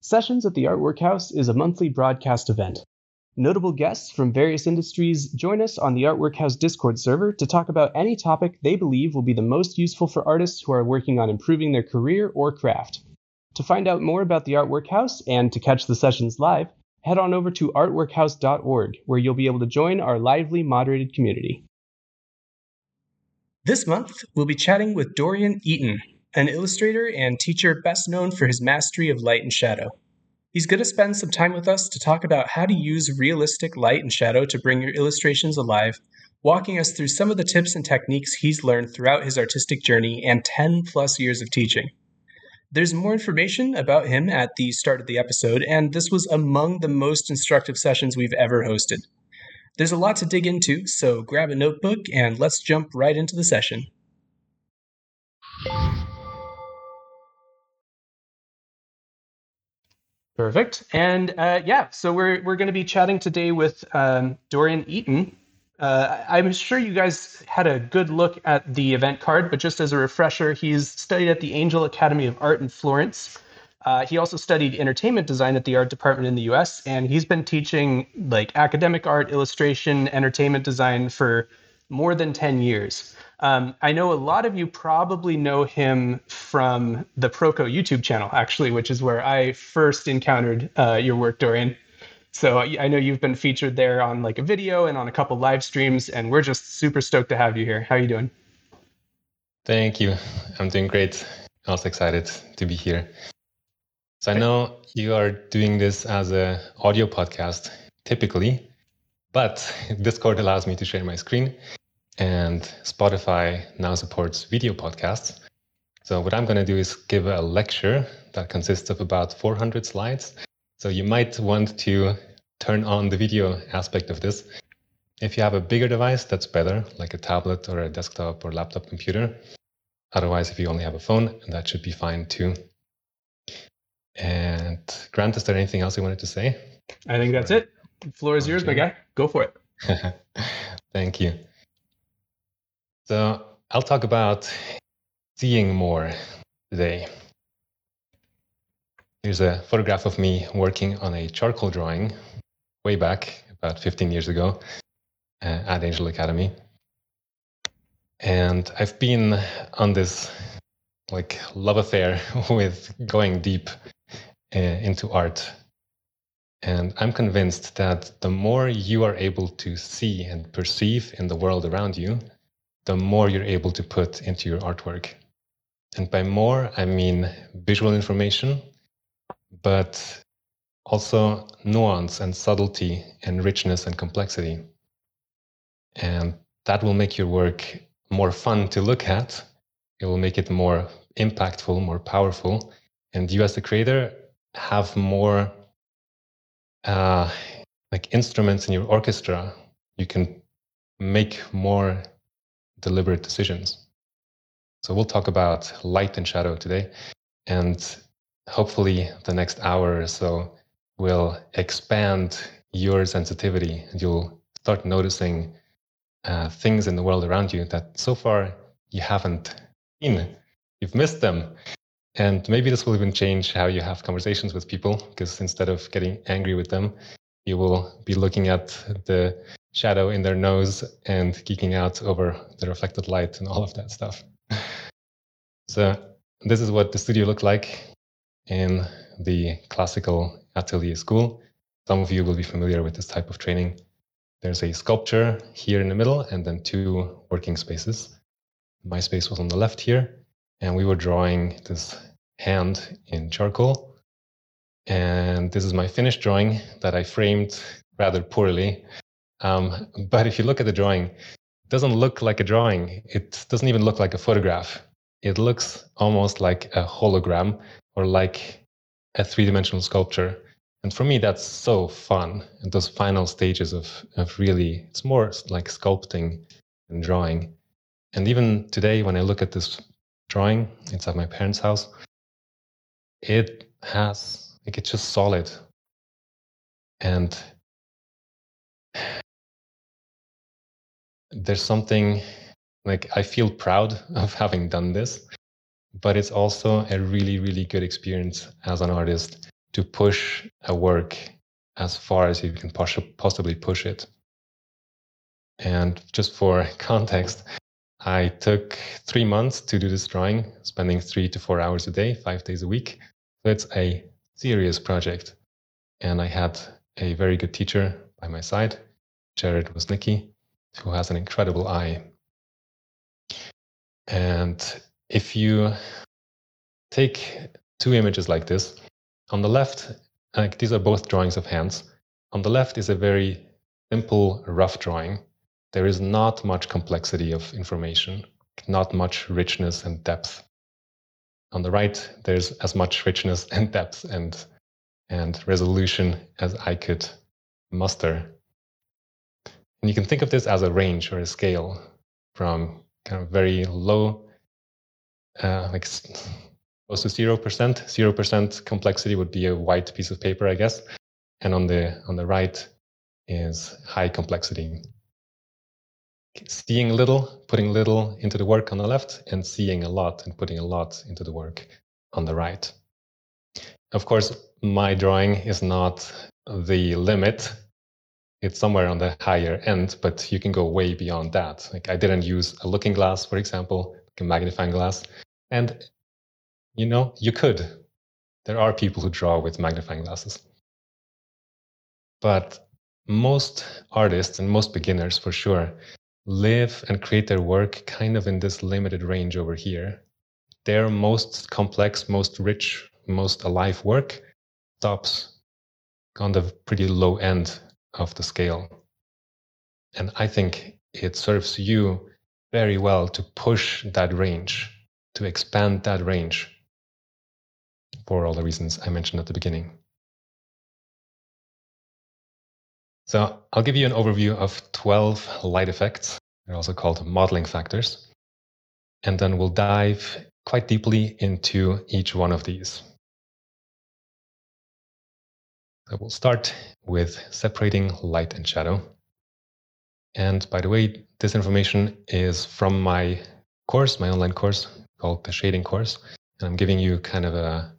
Sessions at the Artwork House is a monthly broadcast event. Notable guests from various industries join us on the Artwork House Discord server to talk about any topic they believe will be the most useful for artists who are working on improving their career or craft. To find out more about the Artwork House and to catch the sessions live, head on over to artworkhouse.org, where you'll be able to join our lively, moderated community. This month, we'll be chatting with Dorian Iten, an illustrator and teacher best known for his mastery of light and shadow. He's going to spend some time with us to talk about how to use realistic light and shadow to bring your illustrations alive, walking us through some of the tips and techniques he's learned throughout his artistic journey and 10 plus years of teaching. There's more information about him at the start of the episode, and this was among the most instructive sessions we've ever hosted. There's a lot to dig into, so grab a notebook and let's jump right into the session. Perfect. And uh, yeah, so we're we're going to be chatting today with um, Dorian Iten. Uh, I'm sure you guys had a good look at the event card, but just as a refresher, he's studied at the Angel Academy of Art in Florence. Uh, he also studied entertainment design at the art department in the U.S., and he's been teaching like academic art, illustration, entertainment design for more than 10 years. Um, I know a lot of you probably know him from the Proko YouTube channel, actually, which is where I first encountered uh, your work, Dorian. So I know you've been featured there on like a video and on a couple live streams, and we're just super stoked to have you here. How are you doing? Thank you. I'm doing great. I was excited to be here. So I know you are doing this as a audio podcast typically, but Discord allows me to share my screen and Spotify now supports video podcasts. So what I'm going to do is give a lecture that consists of about 400 slides. So you might want to turn on the video aspect of this. If you have a bigger device, that's better, like a tablet or a desktop or laptop computer. Otherwise, if you only have a phone, that should be fine too. And Grant, is there anything else you wanted to say? I think that's it. The floor is yours, my guy. Go for it. Thank you. So I'll talk about seeing more today. Here's a photograph of me working on a charcoal drawing way back about 15 years ago uh, at Angel Academy. And I've been on this like love affair with going deep uh, into art. And I'm convinced that the more you are able to see and perceive in the world around you, the more you're able to put into your artwork. And by more, I mean visual information, but also nuance and subtlety and richness and complexity. And that will make your work more fun to look at. It will make it more impactful, more powerful. And you, as the creator, have more uh, like instruments in your orchestra. You can make more deliberate decisions. So we'll talk about light and shadow today. And hopefully, the next hour or so will expand your sensitivity and you'll start noticing uh, things in the world around you that so far you haven't seen. You've missed them. And maybe this will even change how you have conversations with people because instead of getting angry with them, you will be looking at the shadow in their nose and geeking out over the reflected light and all of that stuff. so this is what the studio looked like in the classical atelier school. Some of you will be familiar with this type of training. There's a sculpture here in the middle and then two working spaces. My space was on the left here, and we were drawing this hand in charcoal. And this is my finished drawing that I framed rather poorly um, but if you look at the drawing, it doesn't look like a drawing. It doesn't even look like a photograph. It looks almost like a hologram or like a three dimensional sculpture. And for me, that's so fun. And those final stages of, of really, it's more like sculpting and drawing. And even today, when I look at this drawing, it's at my parents' house, it has, like, it's just solid. And there's something like I feel proud of having done this, but it's also a really, really good experience as an artist to push a work as far as you can possibly push it. And just for context, I took three months to do this drawing, spending three to four hours a day, five days a week. So it's a serious project. And I had a very good teacher by my side, Jared Woznicki, who has an incredible eye. And if you take two images like this, on the left, like these are both drawings of hands. On the left is a very simple, rough drawing. There is not much complexity of information, not much richness and depth. On the right, there's as much richness and depth and and resolution as I could muster. And you can think of this as a range or a scale from kind of very low, uh, like close to zero percent. Zero percent complexity would be a white piece of paper, I guess. And on the on the right is high complexity. Seeing little, putting little into the work on the left, and seeing a lot and putting a lot into the work on the right. Of course, my drawing is not the limit. It's somewhere on the higher end, but you can go way beyond that. Like I didn't use a looking glass, for example, like a magnifying glass. And you know, you could. There are people who draw with magnifying glasses. But most artists and most beginners, for sure, live and create their work kind of in this limited range over here. Their most complex, most rich, most alive work stops on the pretty low end of the scale. And I think it serves you very well to push that range, to expand that range for all the reasons I mentioned at the beginning. So I'll give you an overview of 12 light effects. They're also called modeling factors. And then we'll dive quite deeply into each one of these. So we'll start with separating light and shadow. And by the way, this information is from my course, my online course called the Shading Course. And I'm giving you kind of a,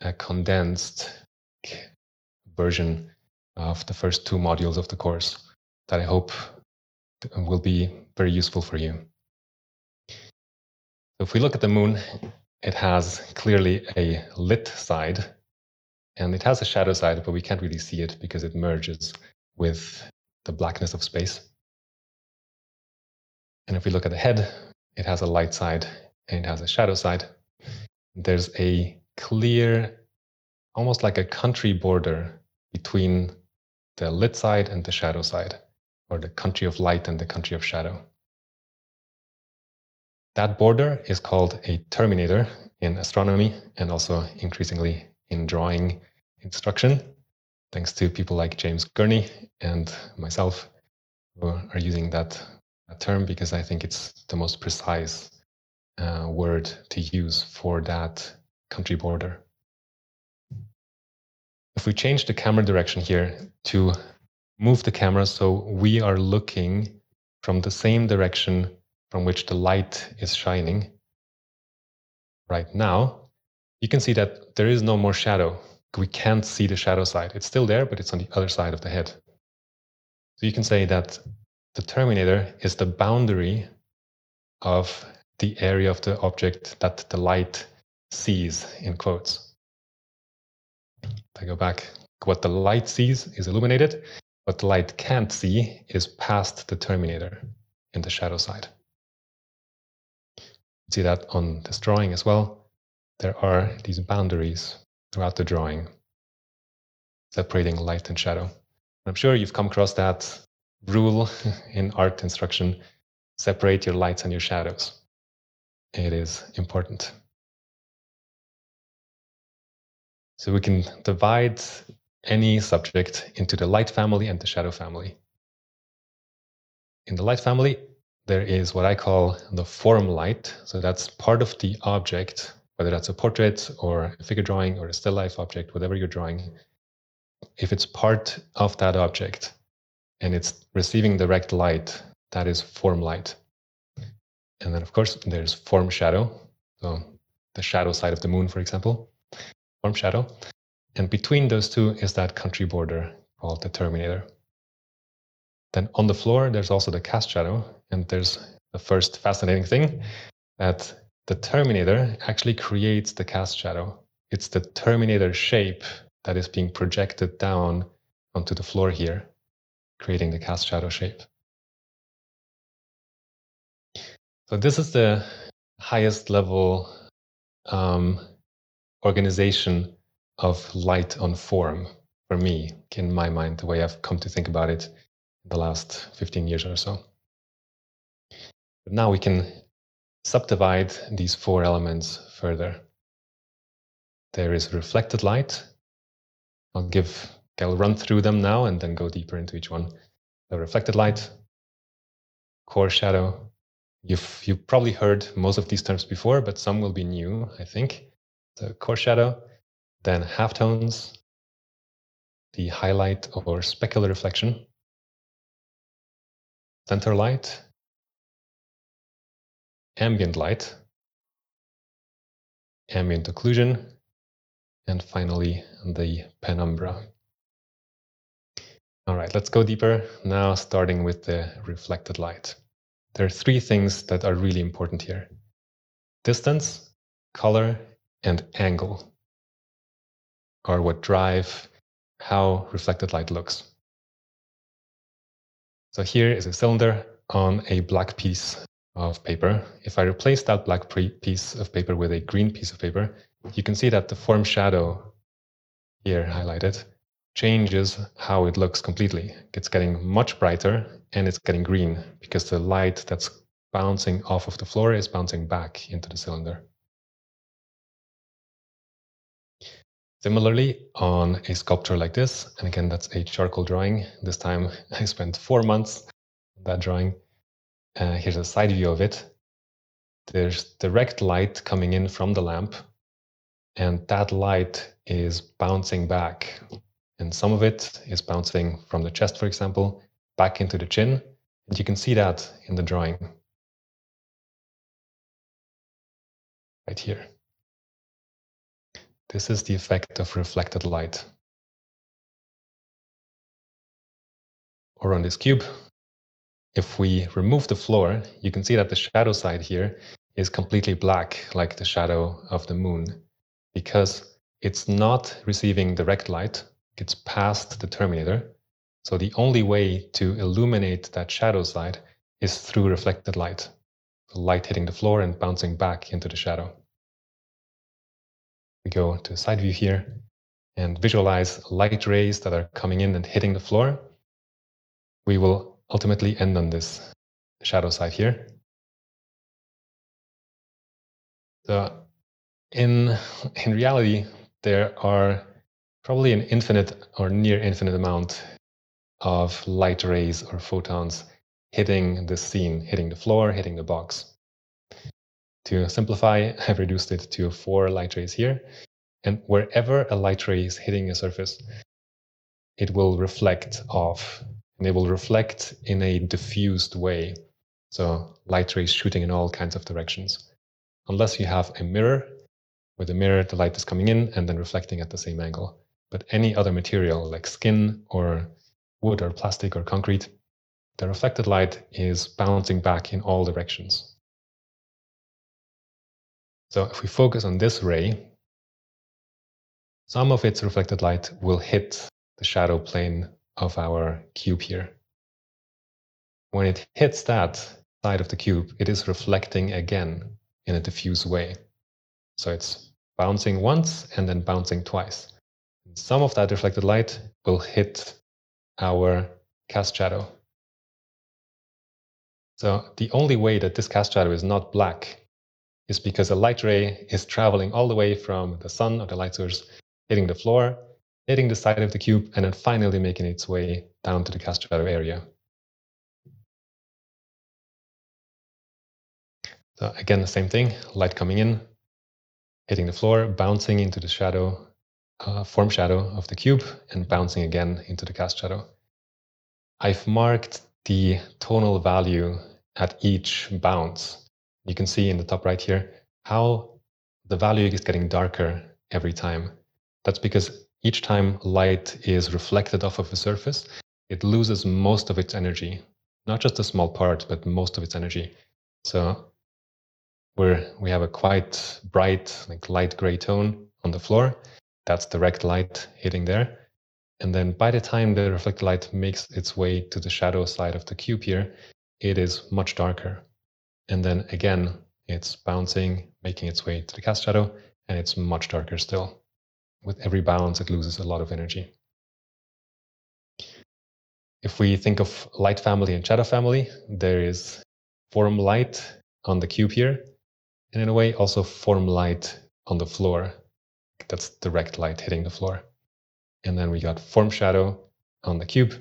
a condensed version of the first two modules of the course that I hope will be very useful for you. If we look at the moon, it has clearly a lit side and it has a shadow side, but we can't really see it because it merges with the blackness of space. And if we look at the head, it has a light side and it has a shadow side. There's a clear, almost like a country border between the lit side and the shadow side, or the country of light and the country of shadow. That border is called a terminator in astronomy and also increasingly in drawing instruction, thanks to people like James Gurney and myself who are using that, term because I think it's the most precise uh, word to use for that country border. If we change the camera direction here to move the camera so we are looking from the same direction from which the light is shining right now, you can see that there is no more shadow we can't see the shadow side. It's still there, but it's on the other side of the head. So you can say that the terminator is the boundary of the area of the object that the light sees, in quotes. If I go back, what the light sees is illuminated. What the light can't see is past the terminator in the shadow side. See that on this drawing as well. There are these boundaries throughout the drawing, separating light and shadow. I'm sure you've come across that rule in art instruction separate your lights and your shadows. It is important. So we can divide any subject into the light family and the shadow family. In the light family, there is what I call the form light. So that's part of the object whether that's a portrait or a figure drawing or a still life object, whatever you're drawing, if it's part of that object and it's receiving direct light, that is form light. And then, of course, there's form shadow. So the shadow side of the moon, for example, form shadow. And between those two is that country border called the terminator. Then on the floor, there's also the cast shadow. And there's the first fascinating thing that the terminator actually creates the cast shadow. It's the terminator shape that is being projected down onto the floor here, creating the cast shadow shape. So this is the highest level um, organization of light on form for me, in my mind, the way I've come to think about it the last 15 years or so. But now we can subdivide these four elements further. There is reflected light. I'll give, I'll run through them now and then go deeper into each one. The reflected light, core shadow. You've, you've probably heard most of these terms before, but some will be new, I think. The core shadow, then halftones, the highlight or specular reflection, center light, ambient light, ambient occlusion, and finally the penumbra. All right, let's go deeper now, starting with the reflected light. There are three things that are really important here distance, color, and angle are what drive how reflected light looks. So here is a cylinder on a black piece of paper. If I replace that black piece of paper with a green piece of paper, you can see that the form shadow here highlighted changes how it looks completely. It's getting much brighter and it's getting green because the light that's bouncing off of the floor is bouncing back into the cylinder. Similarly, on a sculpture like this, and again, that's a charcoal drawing. This time I spent four months on that drawing. Uh, here's a side view of it. There's direct light coming in from the lamp, and that light is bouncing back. And some of it is bouncing from the chest, for example, back into the chin. And you can see that in the drawing right here. This is the effect of reflected light. Or on this cube, if we remove the floor, you can see that the shadow side here is completely black, like the shadow of the moon, because it's not receiving direct light, it's past the terminator. So the only way to illuminate that shadow side is through reflected light, the light hitting the floor and bouncing back into the shadow. We go to side view here and visualize light rays that are coming in and hitting the floor, we will ultimately end on this shadow side here. So in, in reality, there are probably an infinite or near infinite amount of light rays or photons hitting the scene, hitting the floor, hitting the box. To simplify, I've reduced it to four light rays here. And wherever a light ray is hitting a surface, it will reflect off and it will reflect in a diffused way. So light rays shooting in all kinds of directions. Unless you have a mirror, with a mirror, the light is coming in and then reflecting at the same angle. But any other material like skin or wood or plastic or concrete, the reflected light is bouncing back in all directions. So if we focus on this ray, some of its reflected light will hit the shadow plane of our cube here. When it hits that side of the cube, it is reflecting again in a diffuse way. So it's bouncing once and then bouncing twice. Some of that reflected light will hit our cast shadow. So the only way that this cast shadow is not black is because a light ray is traveling all the way from the sun or the light source, hitting the floor, hitting the side of the cube, and then finally making its way down to the cast shadow area. So again, the same thing, light coming in, hitting the floor, bouncing into the shadow, uh, form shadow of the cube, and bouncing again into the cast shadow. I've marked the tonal value at each bounce you can see in the top right here how the value is getting darker every time. That's because each time light is reflected off of a surface, it loses most of its energy. Not just a small part, but most of its energy. So we're, we have a quite bright, like light gray tone on the floor. That's direct light hitting there. And then by the time the reflected light makes its way to the shadow side of the cube here, it is much darker. And then again, it's bouncing, making its way to the cast shadow, and it's much darker still. With every bounce, it loses a lot of energy. If we think of light family and shadow family, there is form light on the cube here, and in a way also form light on the floor. That's direct light hitting the floor. And then we got form shadow on the cube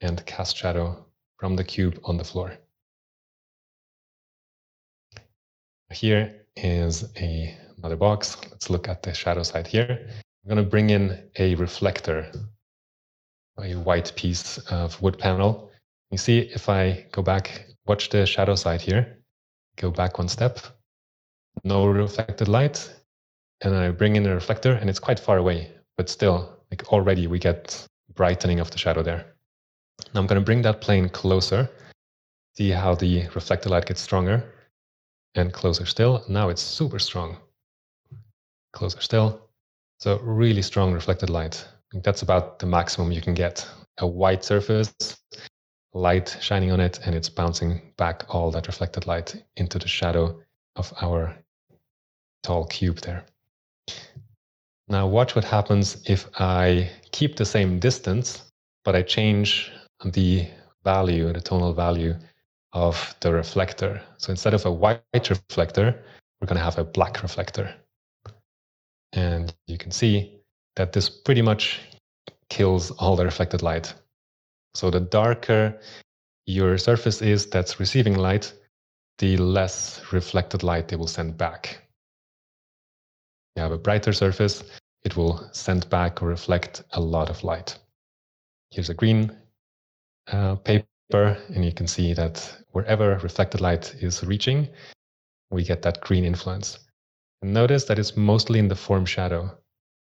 and cast shadow from the cube on the floor. Here is a, another box. Let's look at the shadow side here. I'm going to bring in a reflector, a white piece of wood panel. You see, if I go back, watch the shadow side here, go back one step, no reflected light, and I bring in a reflector, and it's quite far away, but still, like already we get brightening of the shadow there. Now I'm going to bring that plane closer, see how the reflected light gets stronger, and closer still. Now it's super strong. Closer still. So really strong reflected light. That's about the maximum you can get. A white surface, light shining on it, and it's bouncing back all that reflected light into the shadow of our tall cube there. Now watch what happens if I keep the same distance, but I change the value, the tonal value of the reflector. So instead of a white reflector, we're going to have a black reflector. And you can see that this pretty much kills all the reflected light. So the darker your surface is that's receiving light, the less reflected light they will send back you have a brighter surface, it will send back or reflect a lot of light. Here's a green uh, paper, and you can see that wherever reflected light is reaching, we get that green influence. And notice that it's mostly in the form shadow,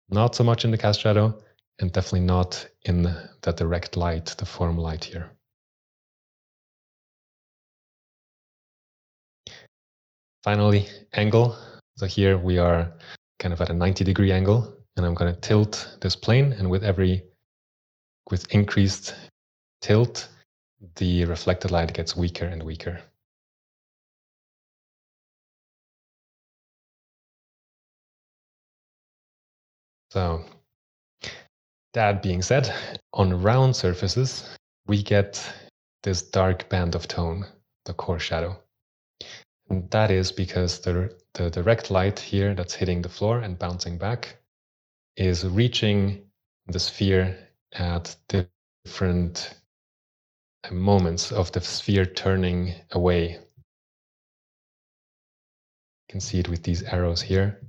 not so much in the cast shadow, and definitely not in the direct light, the form light here. Finally, angle. So here we are kind of at a 90 degree angle. And I'm going to tilt this plane. And with every, with increased tilt, the reflected light gets weaker and weaker. So, that being said, on round surfaces, we get this dark band of tone, the core shadow. And that is because the, the direct light here that's hitting the floor and bouncing back is reaching the sphere at different moments of the sphere turning away. You can see it with these arrows here.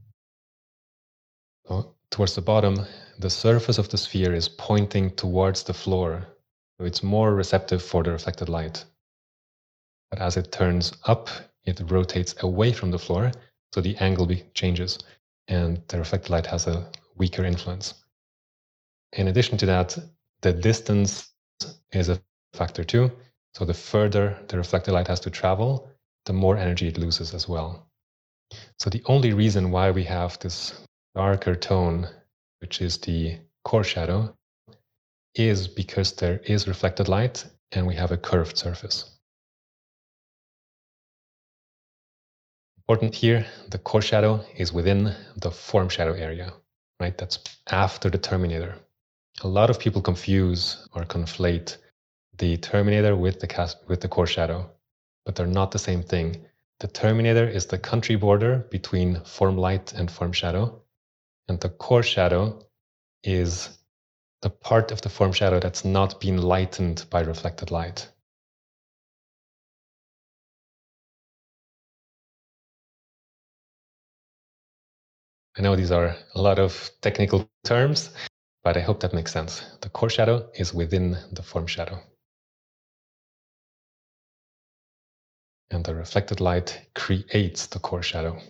So towards the bottom, the surface of the sphere is pointing towards the floor. So it's more receptive for the reflected light. But as it turns up, it rotates away from the floor, so the angle changes, and the reflected light has a weaker influence. In addition to that, the distance is a factor too. So the further the reflected light has to travel, the more energy it loses as well. So the only reason why we have this darker tone, which is the core shadow, is because there is reflected light and we have a curved surface. important here, the core shadow is within the form shadow area, right? That's after the terminator. A lot of people confuse or conflate the terminator with the cast, with the core shadow, but they're not the same thing. The terminator is the country border between form light and form shadow, and the core shadow is the part of the form shadow that's not been lightened by reflected light. I know these are a lot of technical terms, but I hope that makes sense. The core shadow is within the form shadow. And the reflected light creates the core shadow.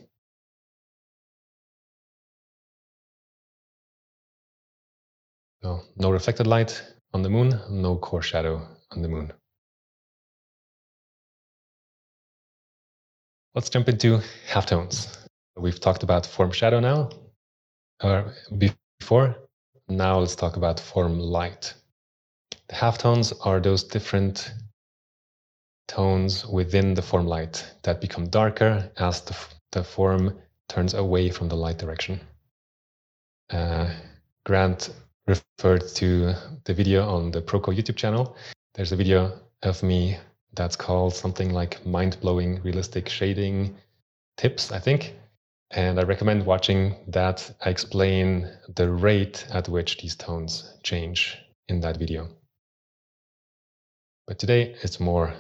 No reflected light on the moon, no core shadow on the moon. Let's jump into halftones. We've talked about form shadow now, or before. Now let's talk about form light. The halftones are those different tones within the form light that become darker as the, the form turns away from the light direction. Uh, Grant referred to the video on the Proko YouTube channel. There's a video of me that's called something like mind blowing realistic shading tips, I think. And I recommend watching that. I explain the rate at which these tones change in that video. But today it's more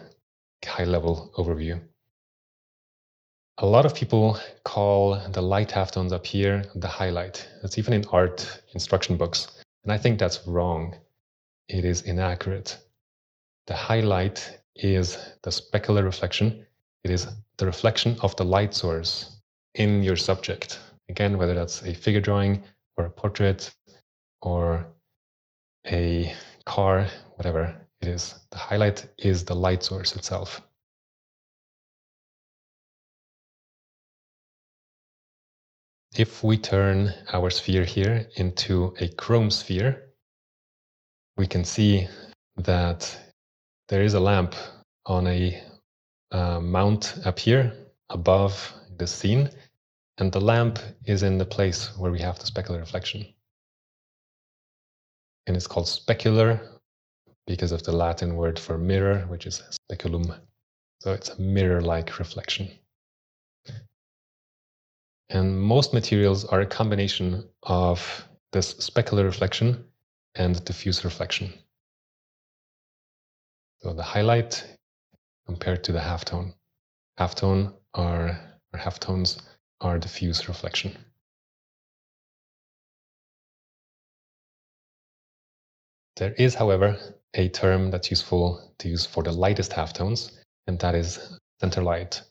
high level overview. A lot of people call the light halftones up here the highlight. That's even in art instruction books. And I think that's wrong. It is inaccurate. The highlight is the specular reflection. It is the reflection of the light source in your subject. Again, whether that's a figure drawing or a portrait or a car, whatever it is. The highlight is the light source itself. If we turn our sphere here into a chrome sphere, we can see that there is a lamp on a uh, mount up here above the scene, and the lamp is in the place where we have the specular reflection. And it's called specular because of the Latin word for mirror, which is speculum. So it's a mirror like reflection. And most materials are a combination of this specular reflection and diffuse reflection. So the highlight compared to the halftone. Halftone are or halftones are diffuse reflection. There is, however, a term that's useful to use for the lightest halftones, and that is center light.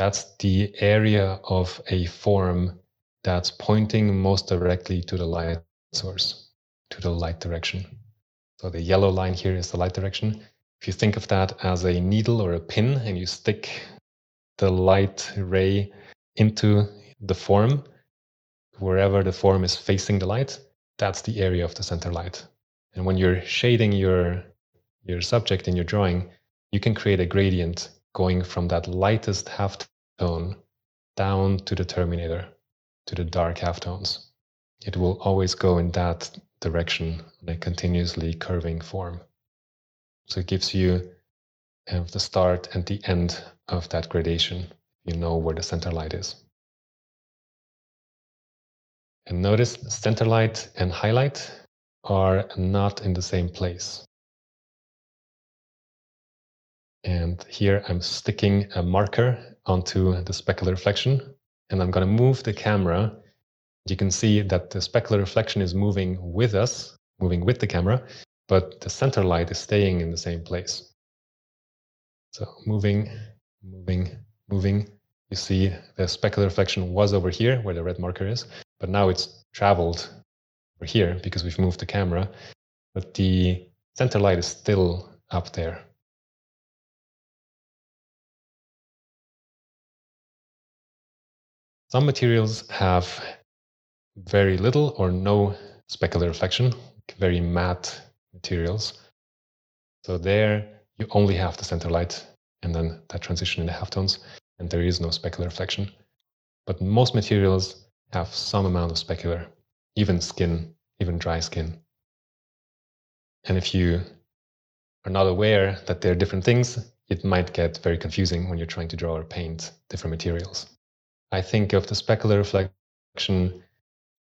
That's the area of a form that's pointing most directly to the light source, to the light direction. So the yellow line here is the light direction. If you think of that as a needle or a pin and you stick the light ray into the form, wherever the form is facing the light, that's the area of the center light. And when you're shading your your subject in your drawing, you can create a gradient going from that lightest half tone down to the terminator, to the dark halftones. It will always go in that direction in a continuously curving form. So it gives you kind of the start and the end of that gradation. You know where the center light is. And notice center light and highlight are not in the same place. And here I'm sticking a marker onto the specular reflection and I'm going to move the camera. You can see that the specular reflection is moving with us, moving with the camera, but the center light is staying in the same place. So moving, moving, moving. You see the specular reflection was over here where the red marker is, but now it's traveled over here because we've moved the camera, but the center light is still up there. Some materials have very little or no specular reflection, very matte materials. So there you only have the center light and then that transition in the halftones, and there is no specular reflection. But most materials have some amount of specular, even skin, even dry skin. And if you are not aware that they're different things, it might get very confusing when you're trying to draw or paint different materials. I think of the specular reflection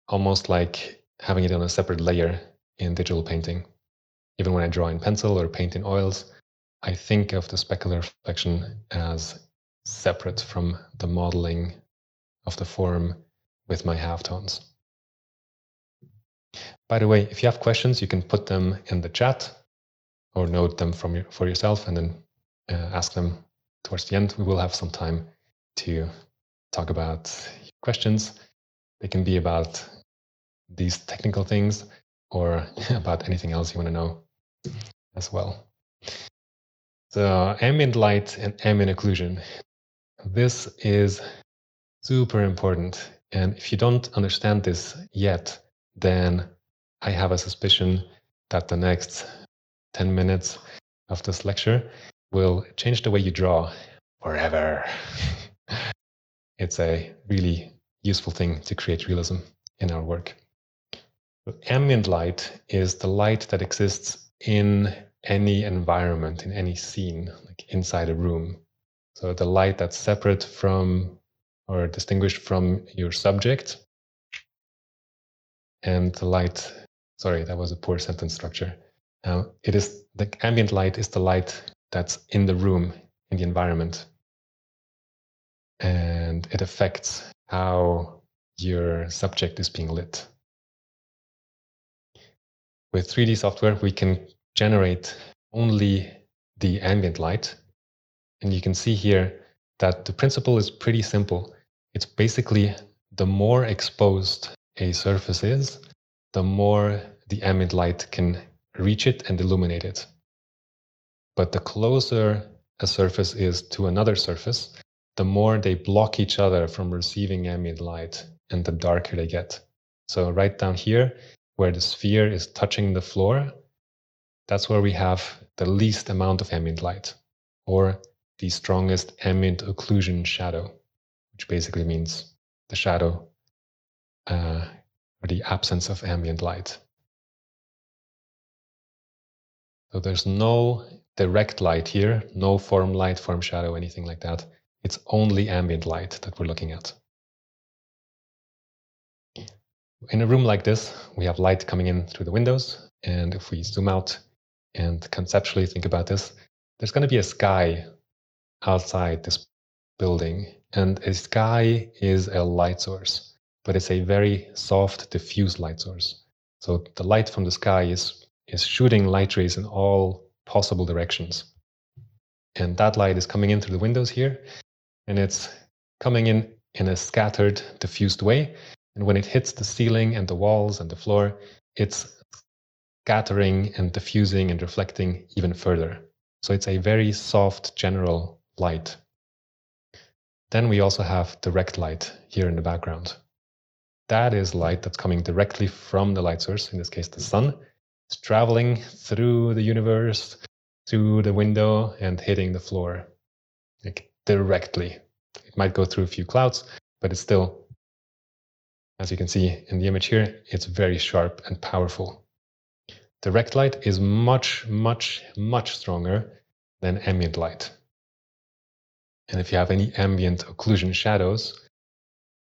almost like having it on a separate layer in digital painting. Even when I draw in pencil or paint in oils, I think of the specular reflection as separate from the modeling of the form with my halftones. By the way, if you have questions, you can put them in the chat or note them from your, for yourself and then uh, ask them towards the end. We will have some time to talk about questions. They can be about these technical things, or about anything else you want to know as well. So ambient light and ambient occlusion. This is super important. And if you don't understand this yet, then I have a suspicion that the next 10 minutes of this lecture will change the way you draw forever. it's a really useful thing to create realism in our work. Ambient light is the light that exists in any environment, in any scene, like inside a room. So the light that's separate from or distinguished from your subject. And the light, sorry, that was a poor sentence structure. Now, it is the ambient light is the light that's in the room, in the environment. And it affects how your subject is being lit. With 3D software, we can generate only the ambient light. And you can see here that the principle is pretty simple. It's basically the more exposed a surface is, the more the ambient light can reach it and illuminate it. But the closer a surface is to another surface, the more they block each other from receiving ambient light and the darker they get. So, right down here, where the sphere is touching the floor, that's where we have the least amount of ambient light, or the strongest ambient occlusion shadow, which basically means the shadow uh, or the absence of ambient light. So there's no direct light here, no form light, form shadow, anything like that. It's only ambient light that we're looking at. In a room like this, we have light coming in through the windows. And if we zoom out and conceptually think about this, there's going to be a sky outside this building. And a sky is a light source, but it's a very soft, diffuse light source. So the light from the sky is, is shooting light rays in all possible directions. And that light is coming in through the windows here, and it's coming in in a scattered, diffused way. And when it hits the ceiling and the walls and the floor, it's scattering and diffusing and reflecting even further. So it's a very soft, general light. Then we also have direct light here in the background. That is light that's coming directly from the light source, in this case, the sun. It's traveling through the universe, through the window, and hitting the floor like directly. It might go through a few clouds, but it's still, as you can see in the image here, it's very sharp and powerful. Direct light is much, much, much stronger than ambient light. And if you have any ambient occlusion shadows,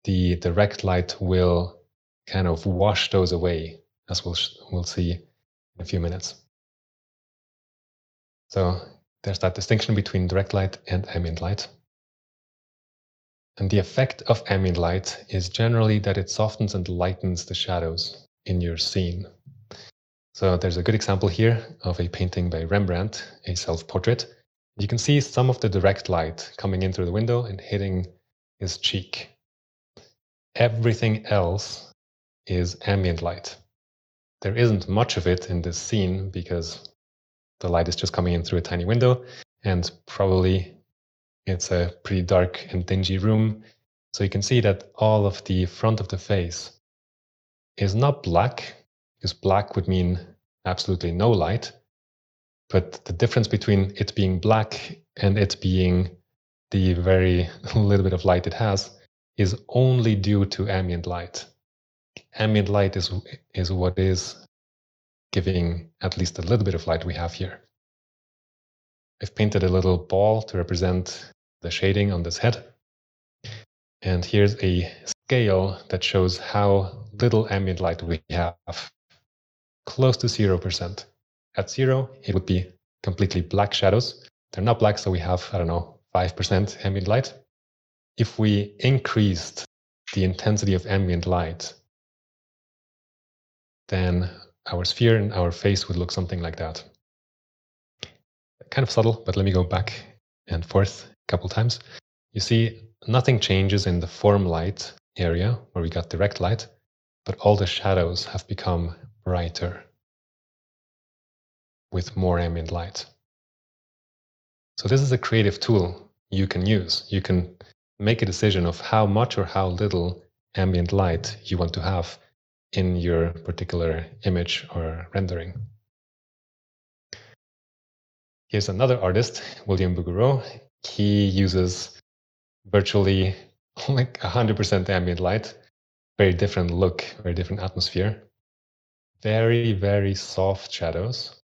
the direct light will kind of wash those away, as we'll, we'll see in a few minutes. So there's that distinction between direct light and ambient light. And the effect of ambient light is generally that it softens and lightens the shadows in your scene. So there's a good example here of a painting by Rembrandt, a self-portrait. You can see some of the direct light coming in through the window and hitting his cheek. Everything else is ambient light. There isn't much of it in this scene because the light is just coming in through a tiny window and probably it's a pretty dark and dingy room. So you can see that all of the front of the face is not black, because black would mean absolutely no light. But the difference between it being black and it being the very little bit of light it has is only due to ambient light. Ambient light is, is what is giving at least a little bit of light we have here. I've painted a little ball to represent the shading on this head. And here's a scale that shows how little ambient light we have close to 0%. At zero, it would be completely black shadows. They're not black, so we have, I don't know, 5% ambient light. If we increased the intensity of ambient light, then our sphere and our face would look something like that. Kind of subtle, but let me go back and forth a couple times. You see, nothing changes in the form light area where we got direct light, but all the shadows have become brighter with more ambient light. So this is a creative tool you can use. You can make a decision of how much or how little ambient light you want to have in your particular image or rendering. Here's another artist, William Bouguereau. He uses virtually like 100% ambient light, very different look, very different atmosphere. Very, very soft shadows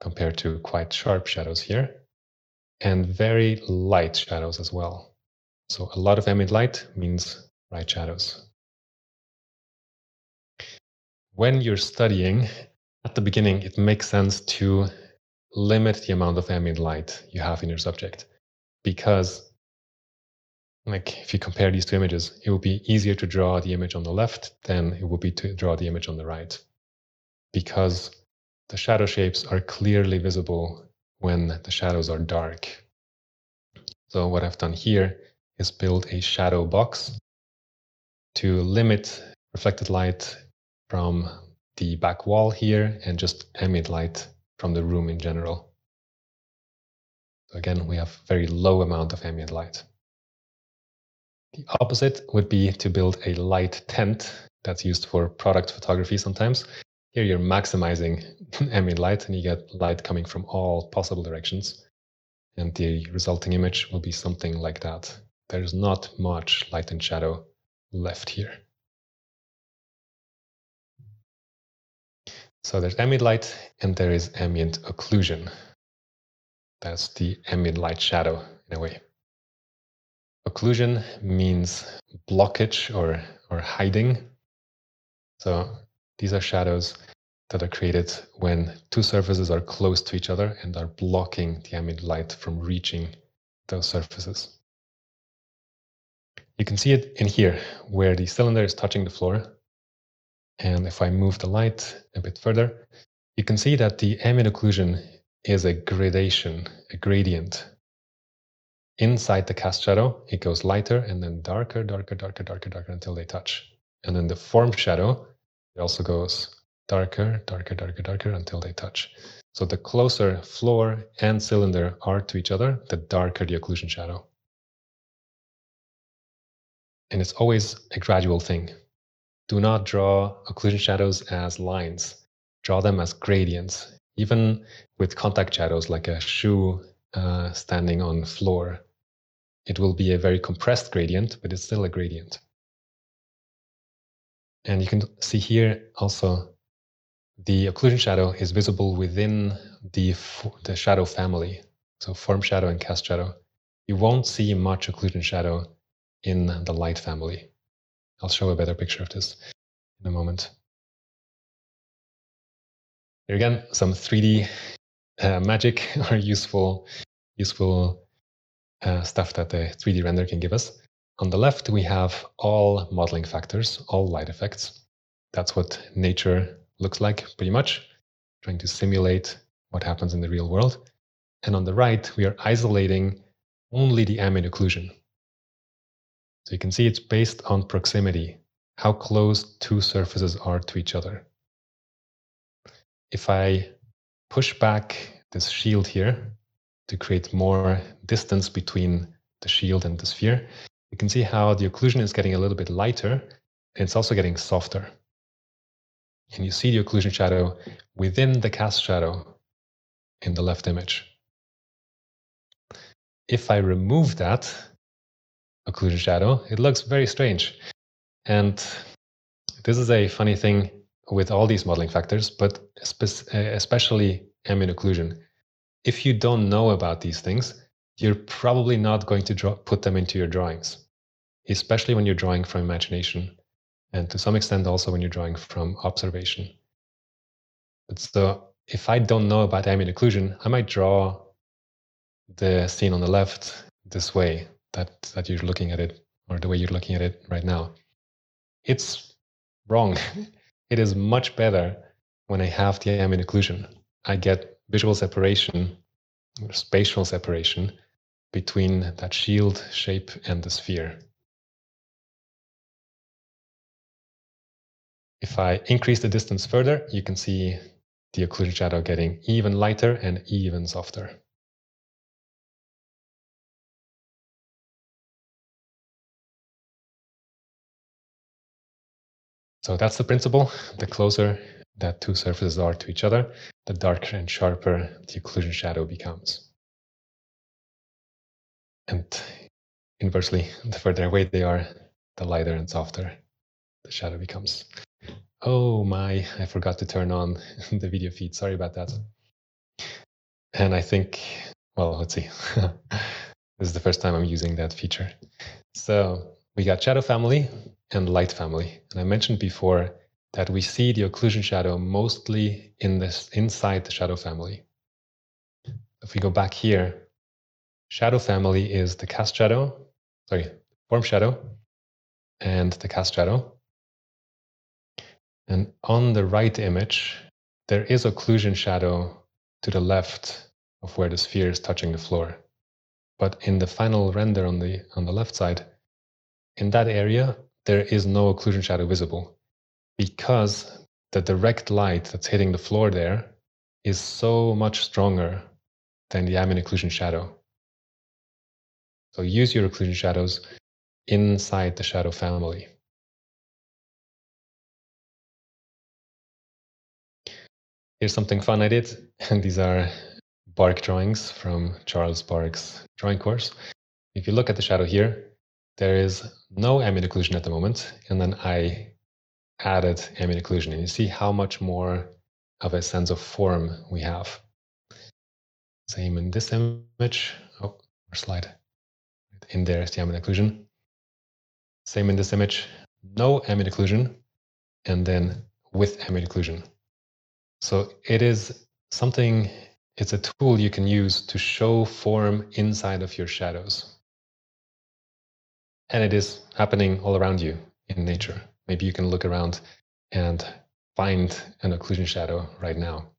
compared to quite sharp shadows here, and very light shadows as well. So a lot of ambient light means bright shadows. When you're studying, at the beginning, it makes sense to limit the amount of ambient light you have in your subject. Because like if you compare these two images it will be easier to draw the image on the left than it would be to draw the image on the right. Because the shadow shapes are clearly visible when the shadows are dark. So what i've done here is build a shadow box to limit reflected light from the back wall here and just ambient light from the room in general. So again, we have very low amount of ambient light. The opposite would be to build a light tent that's used for product photography sometimes. Here you're maximizing ambient light and you get light coming from all possible directions. And the resulting image will be something like that. There's not much light and shadow left here. So there's ambient light and there is ambient occlusion. That's the ambient light shadow in a way. Occlusion means blockage or, or hiding. So these are shadows that are created when two surfaces are close to each other and are blocking the ambient light from reaching those surfaces. You can see it in here where the cylinder is touching the floor and if I move the light a bit further, you can see that the ambient occlusion is a gradation, a gradient. Inside the cast shadow, it goes lighter and then darker, darker, darker, darker, darker until they touch. And then the form shadow, it also goes darker, darker, darker, darker until they touch. So the closer floor and cylinder are to each other, the darker the occlusion shadow. And it's always a gradual thing. Do not draw occlusion shadows as lines. Draw them as gradients, even with contact shadows like a shoe uh, standing on floor. It will be a very compressed gradient, but it's still a gradient. And you can see here also the occlusion shadow is visible within the, the shadow family. So form shadow and cast shadow. You won't see much occlusion shadow in the light family. I'll show a better picture of this in a moment. Here again, some 3D uh, magic or useful, useful uh, stuff that the 3D render can give us. On the left, we have all modeling factors, all light effects. That's what nature looks like, pretty much, trying to simulate what happens in the real world. And on the right, we are isolating only the ambient occlusion. So you can see it's based on proximity, how close two surfaces are to each other. If I push back this shield here to create more distance between the shield and the sphere, you can see how the occlusion is getting a little bit lighter and it's also getting softer. And you see the occlusion shadow within the cast shadow in the left image. If I remove that, occlusion shadow, it looks very strange. And this is a funny thing with all these modeling factors, but uh, especially ambient occlusion. If you don't know about these things, you're probably not going to draw, put them into your drawings, especially when you're drawing from imagination, and to some extent also when you're drawing from observation. But so if I don't know about ambient occlusion, I might draw the scene on the left this way, that that you're looking at it or the way you're looking at it right now. It's wrong. It is much better when i have the ambient occlusion i get visual separation spatial separation between that shield shape and the sphere. If I increase the distance further, you can see the occlusion shadow getting even lighter and even softer. So that's the principle. The closer that two surfaces are to each other, the darker and sharper the occlusion shadow becomes. And inversely, the further away they are, the lighter and softer the shadow becomes. Oh my, I forgot to turn on the video feed. Sorry about that. And I think, well, let's see. this is the first time I'm using that feature. So we got shadow family and light family. And I mentioned before that we see the occlusion shadow mostly in this inside the shadow family. If we go back here, shadow family is the cast shadow, sorry, form shadow and the cast shadow. And on the right image, there is occlusion shadow to the left of where the sphere is touching the floor. But in the final render on the, on the left side, in that area, there is no occlusion shadow visible because the direct light that's hitting the floor there is so much stronger than the ambient occlusion shadow. So use your occlusion shadows inside the shadow family. Here's something fun I did, and these are Bargue drawings from Charles Bargue's drawing course. If you look at the shadow here, there is no ambient occlusion at the moment, and then I added ambient occlusion, and you see how much more of a sense of form we have. Same in this image. Oh, slide. In there is the ambient occlusion. Same in this image. No ambient occlusion, and then with ambient occlusion. So it is something, it's a tool you can use to show form inside of your shadows. And it is happening all around you in nature. Maybe you can look around and find an occlusion shadow right now.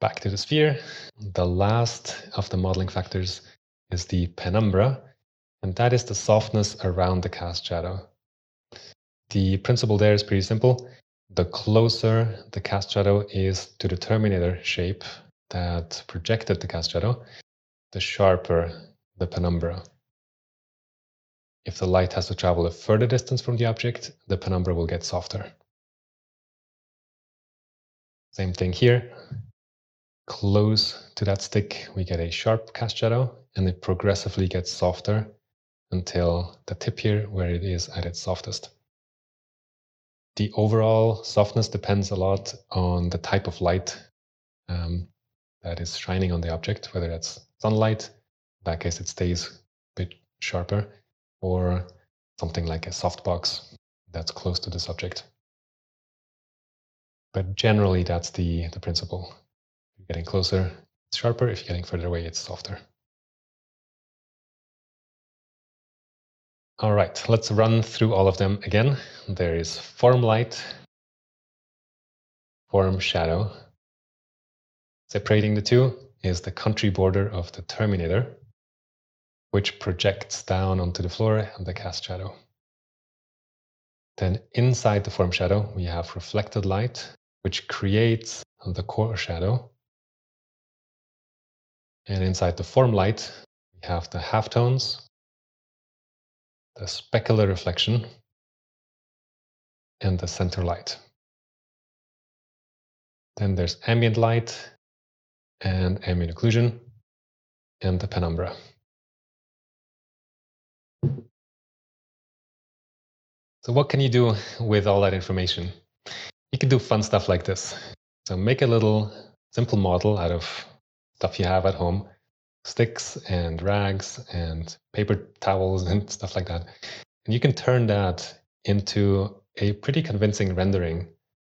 Back to the sphere. The last of the modeling factors is the penumbra, and that is the softness around the cast shadow. The principle there is pretty simple. The closer the cast shadow is to the terminator shape that projected the cast shadow, the sharper the penumbra. If the light has to travel a further distance from the object, the penumbra will get softer. Same thing here. Close to that stick, we get a sharp cast shadow, and it progressively gets softer until the tip here where it is at its softest. The overall softness depends a lot on the type of light um, that is shining on the object, whether that's sunlight, in that case it stays a bit sharper, or something like a softbox that's close to the subject. But generally, that's the, the principle. If you're getting closer, it's sharper. If you're getting further away, it's softer. All right, let's run through all of them again. There is form light, form shadow. Separating the two is the country border of the terminator, which projects down onto the floor and the cast shadow. Then inside the form shadow, we have reflected light, which creates the core shadow. And inside the form light, we have the halftones, the specular reflection, and the center light. Then there's ambient light and ambient occlusion and the penumbra. So what can you do with all that information? You can do fun stuff like this. So make a little simple model out of stuff you have at home sticks and rags and paper towels and stuff like that. And you can turn that into a pretty convincing rendering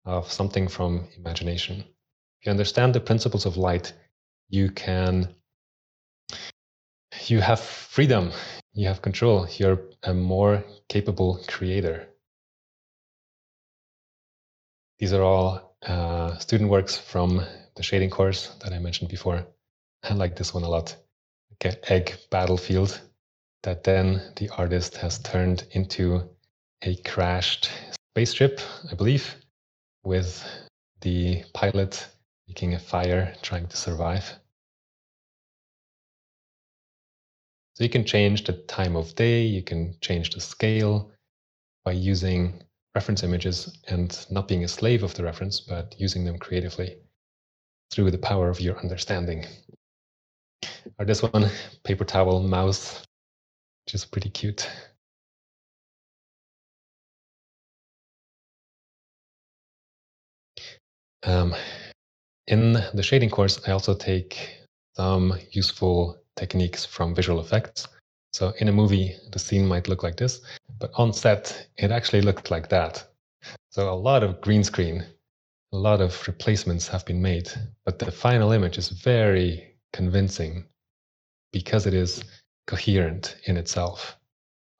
of something from imagination. If you understand the principles of light, you can you have freedom, you have control, you're a more capable creator. These are all uh, student works from the shading course that I mentioned before. I like this one a lot. like egg battlefield that then the artist has turned into a crashed spaceship, I believe, with the pilot making a fire trying to survive. So you can change the time of day, you can change the scale by using reference images and not being a slave of the reference, but using them creatively through the power of your understanding. Or this one, paper towel mouse, which is pretty cute. Um, in the shading course, I also take some useful techniques from visual effects. So in a movie, the scene might look like this, but on set, it actually looked like that. So a lot of green screen, a lot of replacements have been made, but the final image is very convincing because it is coherent in itself.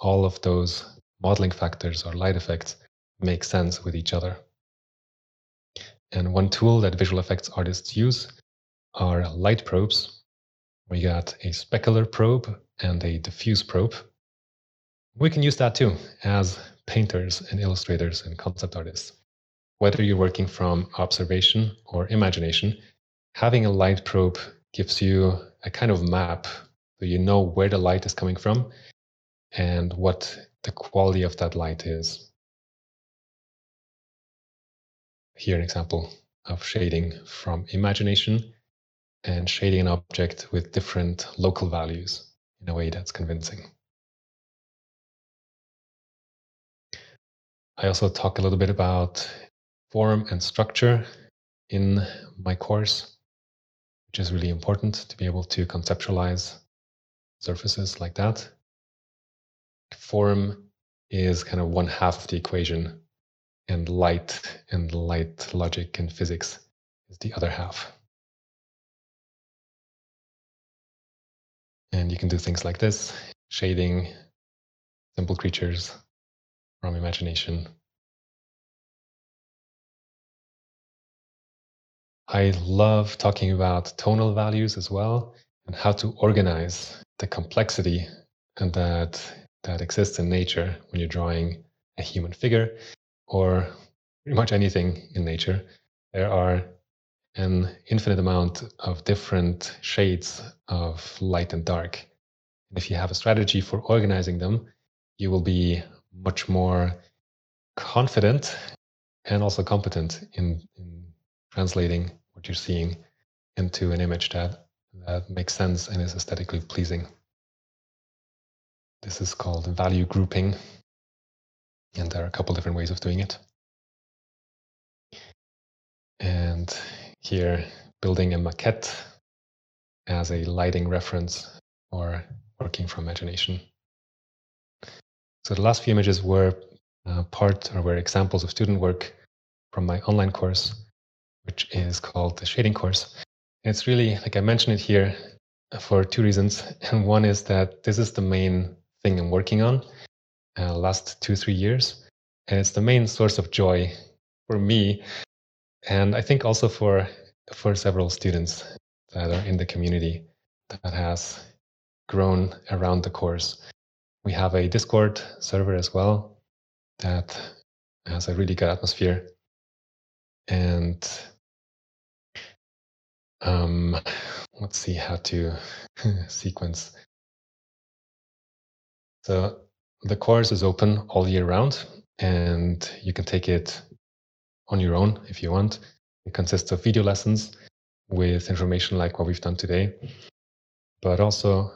All of those modeling factors or light effects make sense with each other. And one tool that visual effects artists use are light probes. We got a specular probe and a diffuse probe. We can use that too as painters and illustrators and concept artists. Whether you're working from observation or imagination, having a light probe gives you a kind of map so you know where the light is coming from and what the quality of that light is. Here, an example of shading from imagination and shading an object with different local values in a way that's convincing. I also talk a little bit about form and structure in my course, which is really important to be able to conceptualize surfaces like that. Form is kind of one half of the equation, and light and light logic and physics is the other half. And you can do things like this shading simple creatures from imagination. I love talking about tonal values as well and how to organize the complexity and that that exists in nature when you're drawing a human figure or pretty much anything in nature. There are an infinite amount of different shades of light and dark. And if you have a strategy for organizing them, you will be much more confident and also competent in, in translating what you're seeing into an image that, that makes sense and is aesthetically pleasing. This is called value grouping, and there are a couple different ways of doing it. And here, building a maquette as a lighting reference or working from imagination. So the last few images were uh, part or were examples of student work from my online course, which is called the shading course. And it's really, like I mentioned it here, for two reasons. And one is that this is the main thing I'm working on uh, last two, three years. And it's the main source of joy for me. And I think also for, for several students that are in the community that has grown around the course. We have a Discord server as well that has a really good atmosphere. And um, let's see how to sequence. So the course is open all year round, and you can take it on your own if you want. It consists of video lessons with information like what we've done today, but also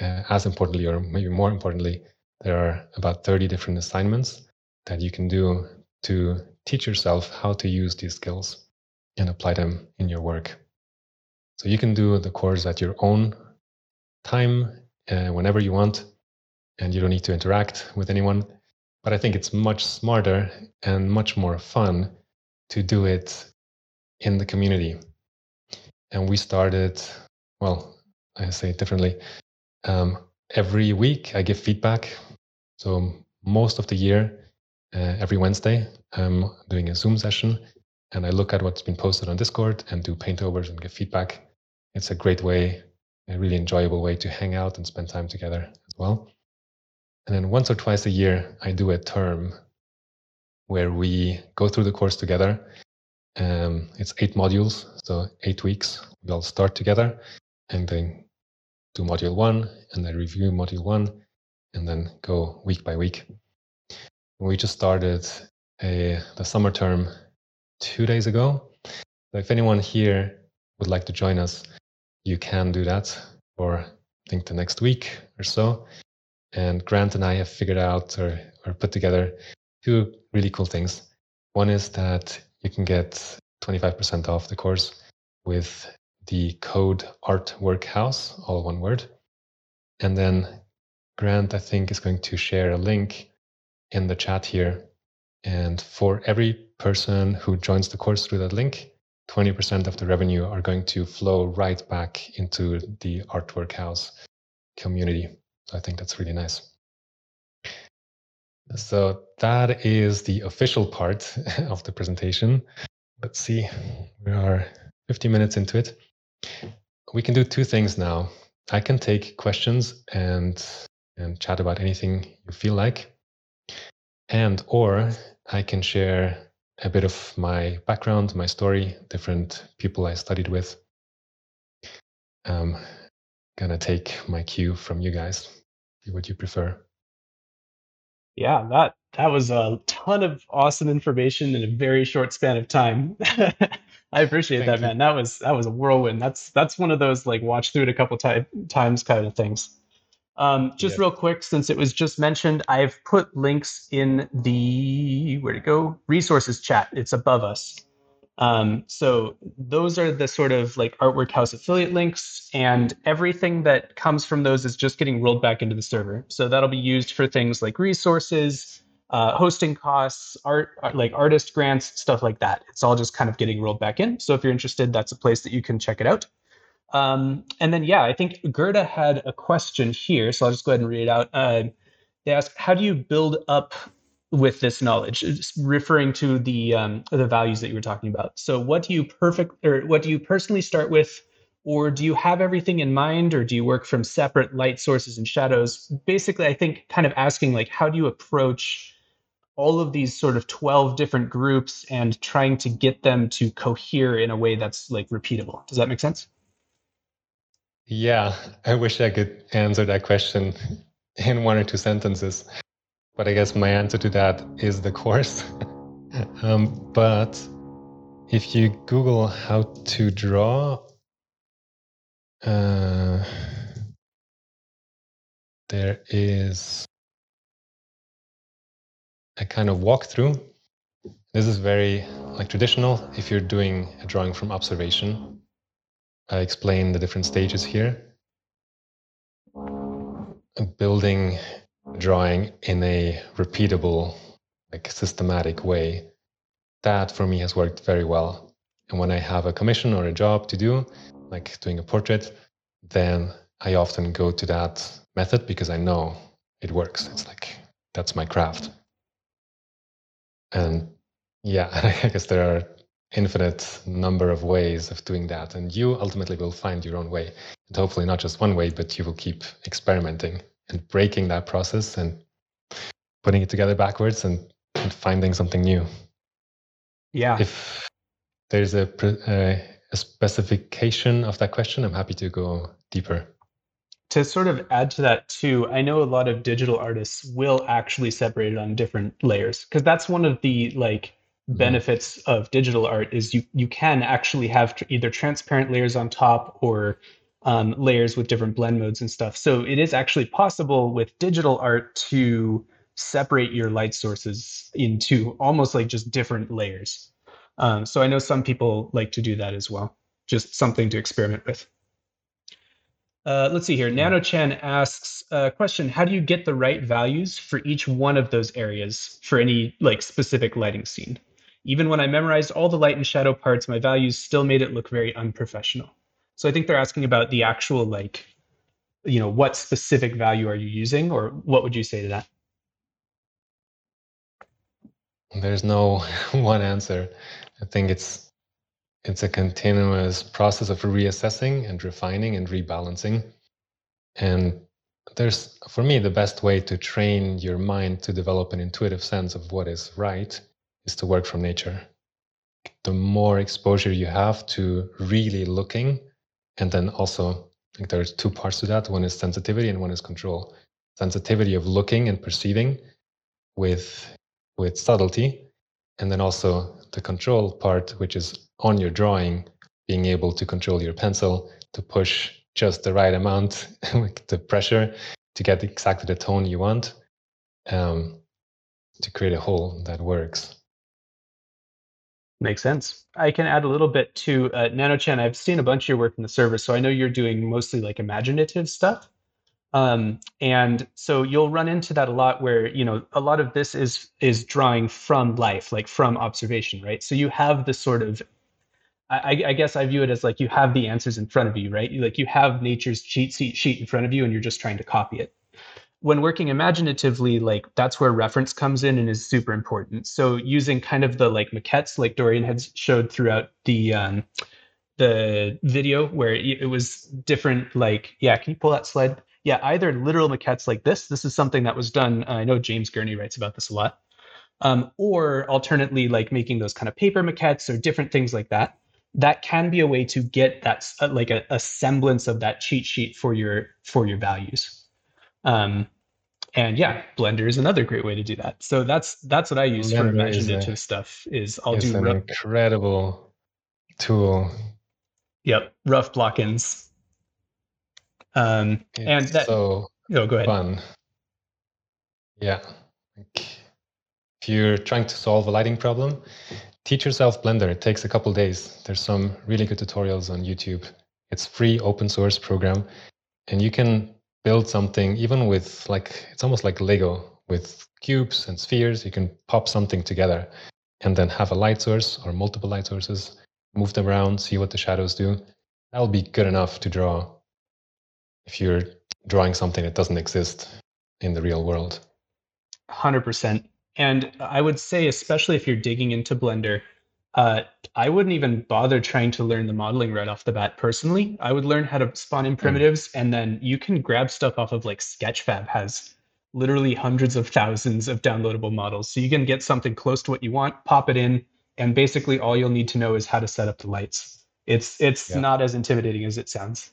uh, as importantly, or maybe more importantly, there are about 30 different assignments that you can do to teach yourself how to use these skills and apply them in your work. So you can do the course at your own time, uh, whenever you want, and you don't need to interact with anyone. But I think it's much smarter and much more fun to do it in the community. And we started, well, I say it differently. Um, every week I give feedback. So most of the year, uh, every Wednesday, I'm doing a Zoom session and I look at what's been posted on Discord and do paintovers and give feedback. It's a great way a really enjoyable way to hang out and spend time together as well. And then once or twice a year, I do a term where we go through the course together. Um, it's eight modules, so eight weeks. We all start together and then do module one and then review module one and then go week by week. We just started a, the summer term two days ago. So if anyone here would like to join us, you can do that for I think the next week or so. And Grant and I have figured out or, or put together two really cool things. One is that you can get 25% off the course with the code Artwork House, all one word. And then Grant, I think, is going to share a link in the chat here. And for every person who joins the course through that link, 20% of the revenue are going to flow right back into the Artwork House community. So I think that's really nice. So that is the official part of the presentation. Let's see, we are 50 minutes into it. We can do two things now. I can take questions and and chat about anything you feel like. And or I can share a bit of my background, my story, different people I studied with. Um, gonna take my cue from you guys. See what you prefer. Yeah, that that was a ton of awesome information in a very short span of time. I appreciate Thank that, you. man. That was that was a whirlwind. That's that's one of those like watch through it a couple ty- times kind of things. Um, just yeah. real quick, since it was just mentioned, I've put links in the where to go resources chat. It's above us. Um, so those are the sort of like artwork house affiliate links, and everything that comes from those is just getting rolled back into the server. So that'll be used for things like resources, uh, hosting costs, art like artist grants, stuff like that. It's all just kind of getting rolled back in. So if you're interested, that's a place that you can check it out. Um, and then, yeah, I think Gerda had a question here, so I'll just go ahead and read it out. Uh, they ask, how do you build up with this knowledge? It's referring to the um, the values that you were talking about. So, what do you perfect or what do you personally start with, or do you have everything in mind, or do you work from separate light sources and shadows? Basically, I think kind of asking like, how do you approach all of these sort of 12 different groups and trying to get them to cohere in a way that's like repeatable. Does that make sense? Yeah, I wish I could answer that question in one or two sentences. But I guess my answer to that is the course. um, but if you Google how to draw, uh, there is a kind of walkthrough. This is very like traditional if you're doing a drawing from observation I explain the different stages here. Building drawing in a repeatable, like systematic way. That for me has worked very well. And when I have a commission or a job to do, like doing a portrait, then I often go to that method because I know it works. It's like that's my craft. And yeah, I guess there are infinite number of ways of doing that. And you ultimately will find your own way. And hopefully, not just one way, but you will keep experimenting and breaking that process and putting it together backwards and, and finding something new. Yeah. If there's a, a, uh, a specification of that question, I'm happy to go deeper to sort of add to that too i know a lot of digital artists will actually separate it on different layers because that's one of the like. Benefits of digital art is you you can actually have tr- either transparent layers on top or um, layers with different blend modes and stuff. So it is actually possible with digital art to separate your light sources into almost like just different layers. Um, so I know some people like to do that as well. Just something to experiment with. Uh, let's see here. Hmm. Nano Chan asks a question: How do you get the right values for each one of those areas for any like specific lighting scene? Even when I memorized all the light and shadow parts, my values still made it look very unprofessional. So I think they're asking about the actual like, you know, what specific value are you using, or what would you say to that? There's no one answer. I think it's it's a continuous process of reassessing and refining and rebalancing. And there's, for me, the best way to train your mind to develop an intuitive sense of what is right is to work from nature. The more exposure you have to really looking, and then also, think there's two parts to that one is sensitivity and one is control. Sensitivity of looking and perceiving with with subtlety and then also the control part which is on your drawing being able to control your pencil to push just the right amount like the pressure to get exactly the tone you want um, to create a whole that works Makes sense. I can add a little bit to uh, NanoChan. I've seen a bunch of your work in the service, so I know you're doing mostly like imaginative stuff. Um, and so you'll run into that a lot where, you know, a lot of this is is drawing from life, like from observation, right? So you have this sort of I, I, guess I view it as like you have the answers in front of you, right? Like you have nature's cheat sheet in front of you and you're just trying to copy it. When working imaginatively, like that's where reference comes in and is super important. So using kind of the like maquettes, like Dorian had showed throughout the um, the video, where it was different. Like, yeah, can you pull that slide? yeah, either literal maquettes like this. This is something that was done. Uh, I know James Gurney writes about this a lot. Um, or alternately, like making those kind of paper maquettes or different things like that. That can be a way to get that uh, like a, a, semblance of that cheat sheet for your for your values. Um, and yeah, Blender is another great way to do that. So that's that's what I use Blender for imaginative a, stuff. Is I'll do an rough, incredible tool. Yep, rough block-ins um, and that, so no, go ahead. Fun. Yeah. If you're trying to solve a lighting problem, teach yourself Blender. It takes a couple days. There's some really good tutorials on YouTube. It's free open source program, and you can build something even with like it's almost like Lego with cubes and spheres. You can pop something together, and then have a light source or multiple light sources. Move them around, see what the shadows do. That'll be good enough to draw if you're drawing something that doesn't exist in the real world. 100%. And I would say, especially if you're digging into Blender, uh, I wouldn't even bother trying to learn the modeling right off the bat personally. I would learn how to spawn in hmm. primitives, and then you can grab stuff off of like Sketchfab has literally hundreds of thousands of downloadable models. So you can get something close to what you want, pop it in, and basically all you'll need to know is how to set up the lights. It's it's yeah. not as intimidating as it sounds.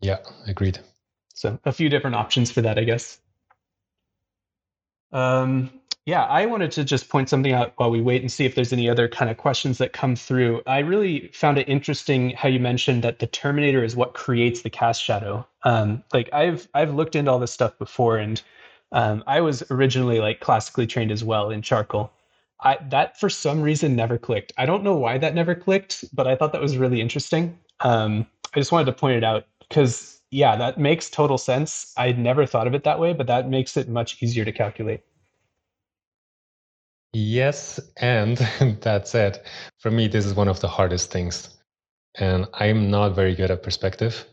Yeah, agreed. So a few different options for that, I guess. Um, yeah, I wanted to just point something out while we wait and see if there's any other kind of questions that come through. I really found it interesting how you mentioned that the Terminator is what creates the cast shadow. Um, like I've I've looked into all this stuff before, and um, I was originally like classically trained as well in charcoal. I, that for some reason never clicked. I don't know why that never clicked, but I thought that was really interesting. Um, I just wanted to point it out because yeah, that makes total sense. I'd never thought of it that way, but that makes it much easier to calculate. Yes, and that's it. for me, this is one of the hardest things, and I'm not very good at perspective.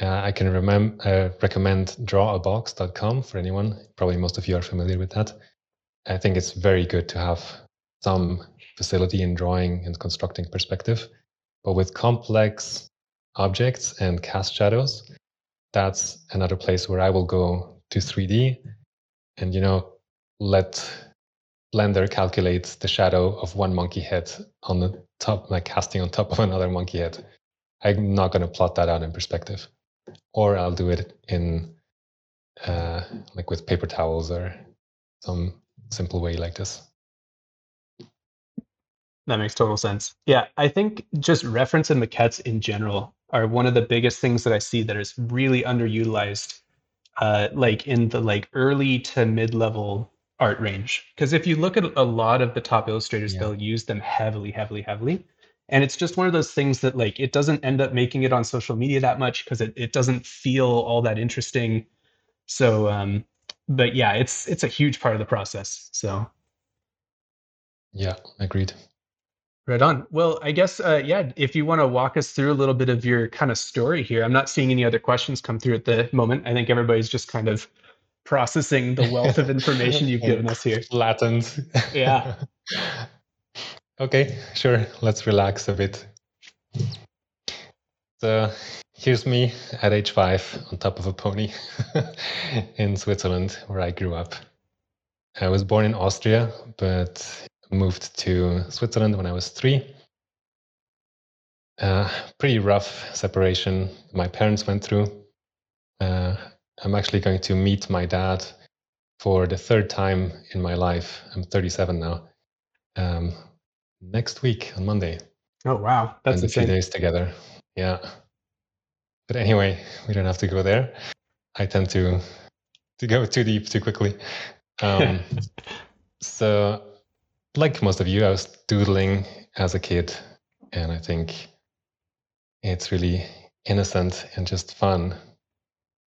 Uh, I can remem- uh, recommend drawabox.com for anyone. Probably most of you are familiar with that. I think it's very good to have some facility in drawing and constructing perspective. But with complex objects and cast shadows, that's another place where I will go to 3D and, you know, let Blender calculates the shadow of one monkey head on the top, like casting on top of another monkey head. I'm not going to plot that out in perspective. Or I'll do it in, uh, like with paper towels or some simple way like this. That makes total sense. Yeah, I think just reference and maquettes in general are one of the biggest things that I see that is really underutilized, uh, like in the like early to mid level art range. Because if you look at a lot of the top illustrators, yeah. they'll use them heavily, heavily, heavily. And it's just one of those things that like it doesn't end up making it on social media that much because it, it doesn't feel all that interesting. So um but yeah, it's it's a huge part of the process. So yeah, agreed. Right on. Well, I guess, uh, yeah, if you want to walk us through a little bit of your kind of story here, I'm not seeing any other questions come through at the moment. I think everybody's just kind of processing the wealth of information you've given us here. Flattened. Yeah. okay, sure, let's relax a bit. So here's me at age five on top of a pony in Switzerland, where I grew up. I was born in Austria, but moved to Switzerland when I was three. Uh, pretty rough separation my parents went through. Uh, I'm actually going to meet my dad for the third time in my life. I'm 37 now. Um, next week on Monday. Oh wow, that's a few days together. Yeah. But anyway, we don't have to go there. I tend to to go too deep too quickly. Um, so, like most of you, I was doodling as a kid, and I think it's really innocent and just fun.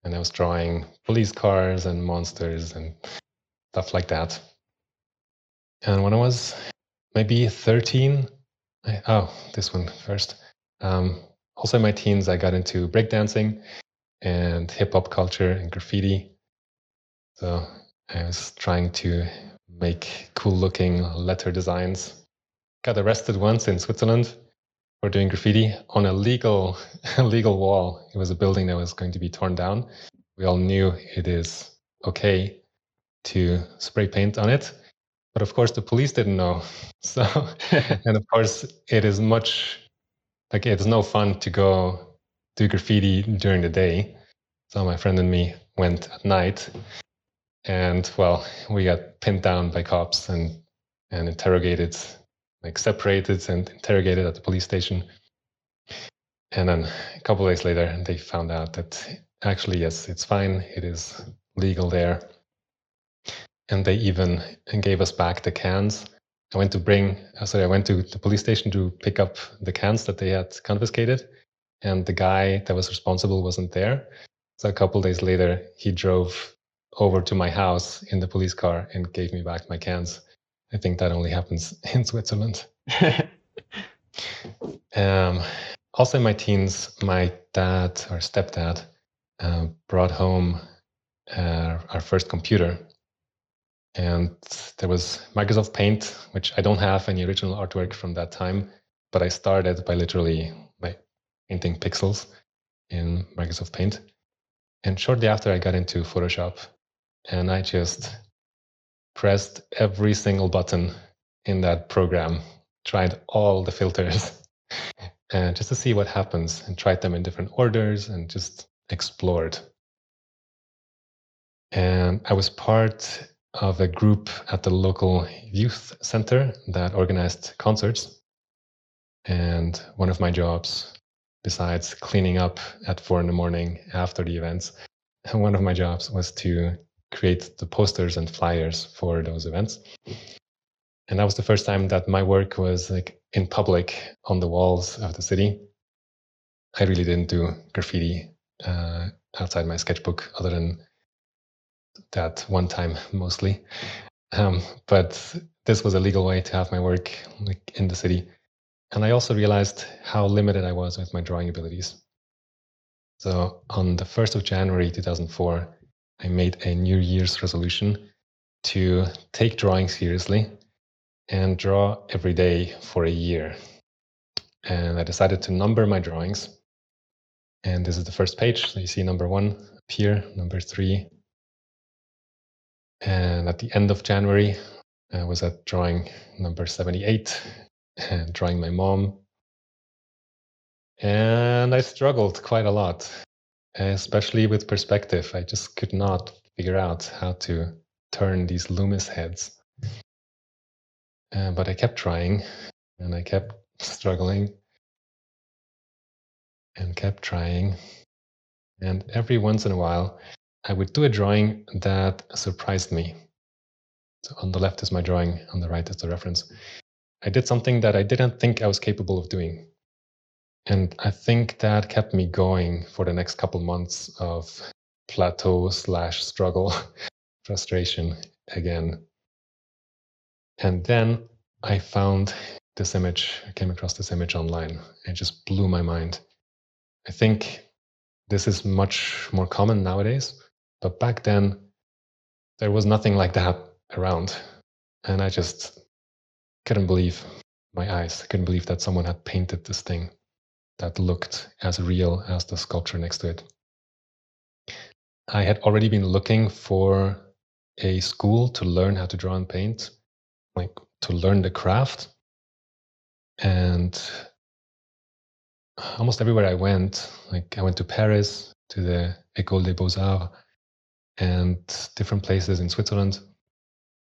And I was drawing police cars and monsters and stuff like that. And when I was maybe 13, I, oh, this one first. Um, also, in my teens, I got into breakdancing and hip hop culture and graffiti. So I was trying to make cool looking letter designs. Got arrested once in Switzerland for doing graffiti on a legal legal wall. It was a building that was going to be torn down. We all knew it is okay to spray paint on it, but of course the police didn't know. So, and of course it is much like it's no fun to go do graffiti during the day. So my friend and me went at night, and well, we got pinned down by cops and and interrogated like separated and interrogated at the police station. And then a couple days later, they found out that actually, yes, it's fine. It is legal there. And they even gave us back the cans. I went to bring, uh, sorry, I went to the police station to pick up the cans that they had confiscated. And the guy that was responsible wasn't there. So a couple days later, he drove over to my house in the police car and gave me back my cans. I think that only happens in Switzerland. um, also, in my teens, my dad or stepdad uh, brought home uh, our first computer. And there was Microsoft Paint, which I don't have any original artwork from that time, but I started by literally by painting pixels in Microsoft Paint. And shortly after, I got into Photoshop, and I just pressed every single button in that program, tried all the filters, and uh, just to see what happens, and tried them in different orders and just explored. And I was part of a group at the local youth center that organized concerts. And one of my jobs, besides cleaning up at four in the morning after the events, one of my jobs was to create the posters and flyers for those events. And that was the first time that my work was like in public on the walls of the city. I really didn't do graffiti uh, outside my sketchbook, other than that one time mostly. Um, but this was a legal way to have my work like in the city. And I also realized how limited I was with my drawing abilities. So on the 1st of January 2004, I made a New Year's resolution to take drawing seriously and draw every day for a year. And I decided to number my drawings. And this is the first page. So you see number one up here, number three. And at the end of January, I was at drawing number 78 and drawing my mom. And I struggled quite a lot especially with perspective. I just could not figure out how to turn these Loomis heads. Uh, but I kept trying and I kept struggling and kept trying. And every once in a while, I would do a drawing that surprised me. So on the left is my drawing, on the right is the reference. I did something that I didn't think I was capable of doing. And I think that kept me going for the next couple months of plateau slash struggle, frustration again. And then I found this image, I came across this image online. It just blew my mind. I think this is much more common nowadays, but back then there was nothing like that around. And I just couldn't believe my eyes. I couldn't believe that someone had painted this thing that looked as real as the sculpture next to it. I had already been looking for a school to learn how to draw and paint, like to learn the craft. And almost everywhere I went, like I went to Paris, to the École des Beaux-Arts, and different places in Switzerland.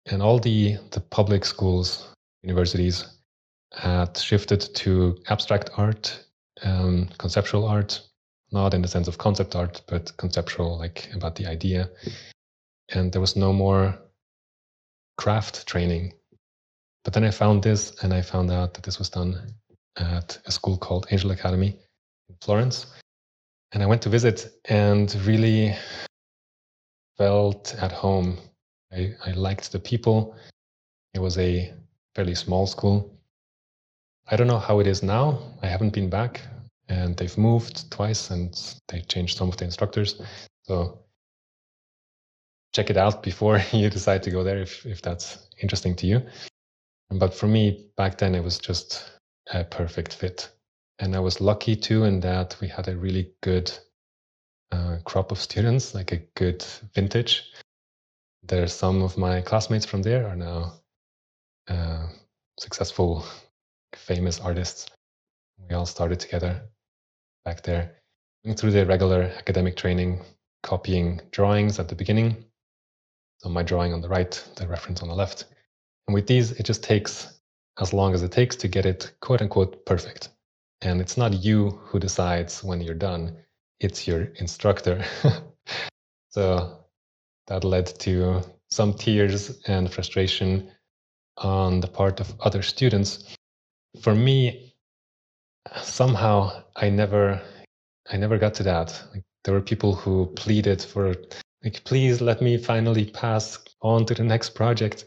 And all the, the public schools, universities had shifted to abstract art, um, conceptual art, not in the sense of concept art, but conceptual, like about the idea. And there was no more craft training. But then I found this and I found out that this was done at a school called Angel Academy in Florence. And I went to visit and really felt at home. I, I liked the people. It was a fairly small school. I don't know how it is now. I haven't been back and they've moved twice and they changed some of the instructors. So check it out before you decide to go there if, if that's interesting to you. But for me, back then, it was just a perfect fit. And I was lucky too in that we had a really good uh, crop of students, like a good vintage. There, are some of my classmates from there are now uh, successful, famous artists. We all started together back there, through the regular academic training, copying drawings at the beginning. So my drawing on the right, the reference on the left. And with these, it just takes as long as it takes to get it quote unquote perfect. And it's not you who decides when you're done, it's your instructor. so that led to some tears and frustration on the part of other students. For me, somehow I never I never got to that. Like, there were people who pleaded for like please let me finally pass on to the next project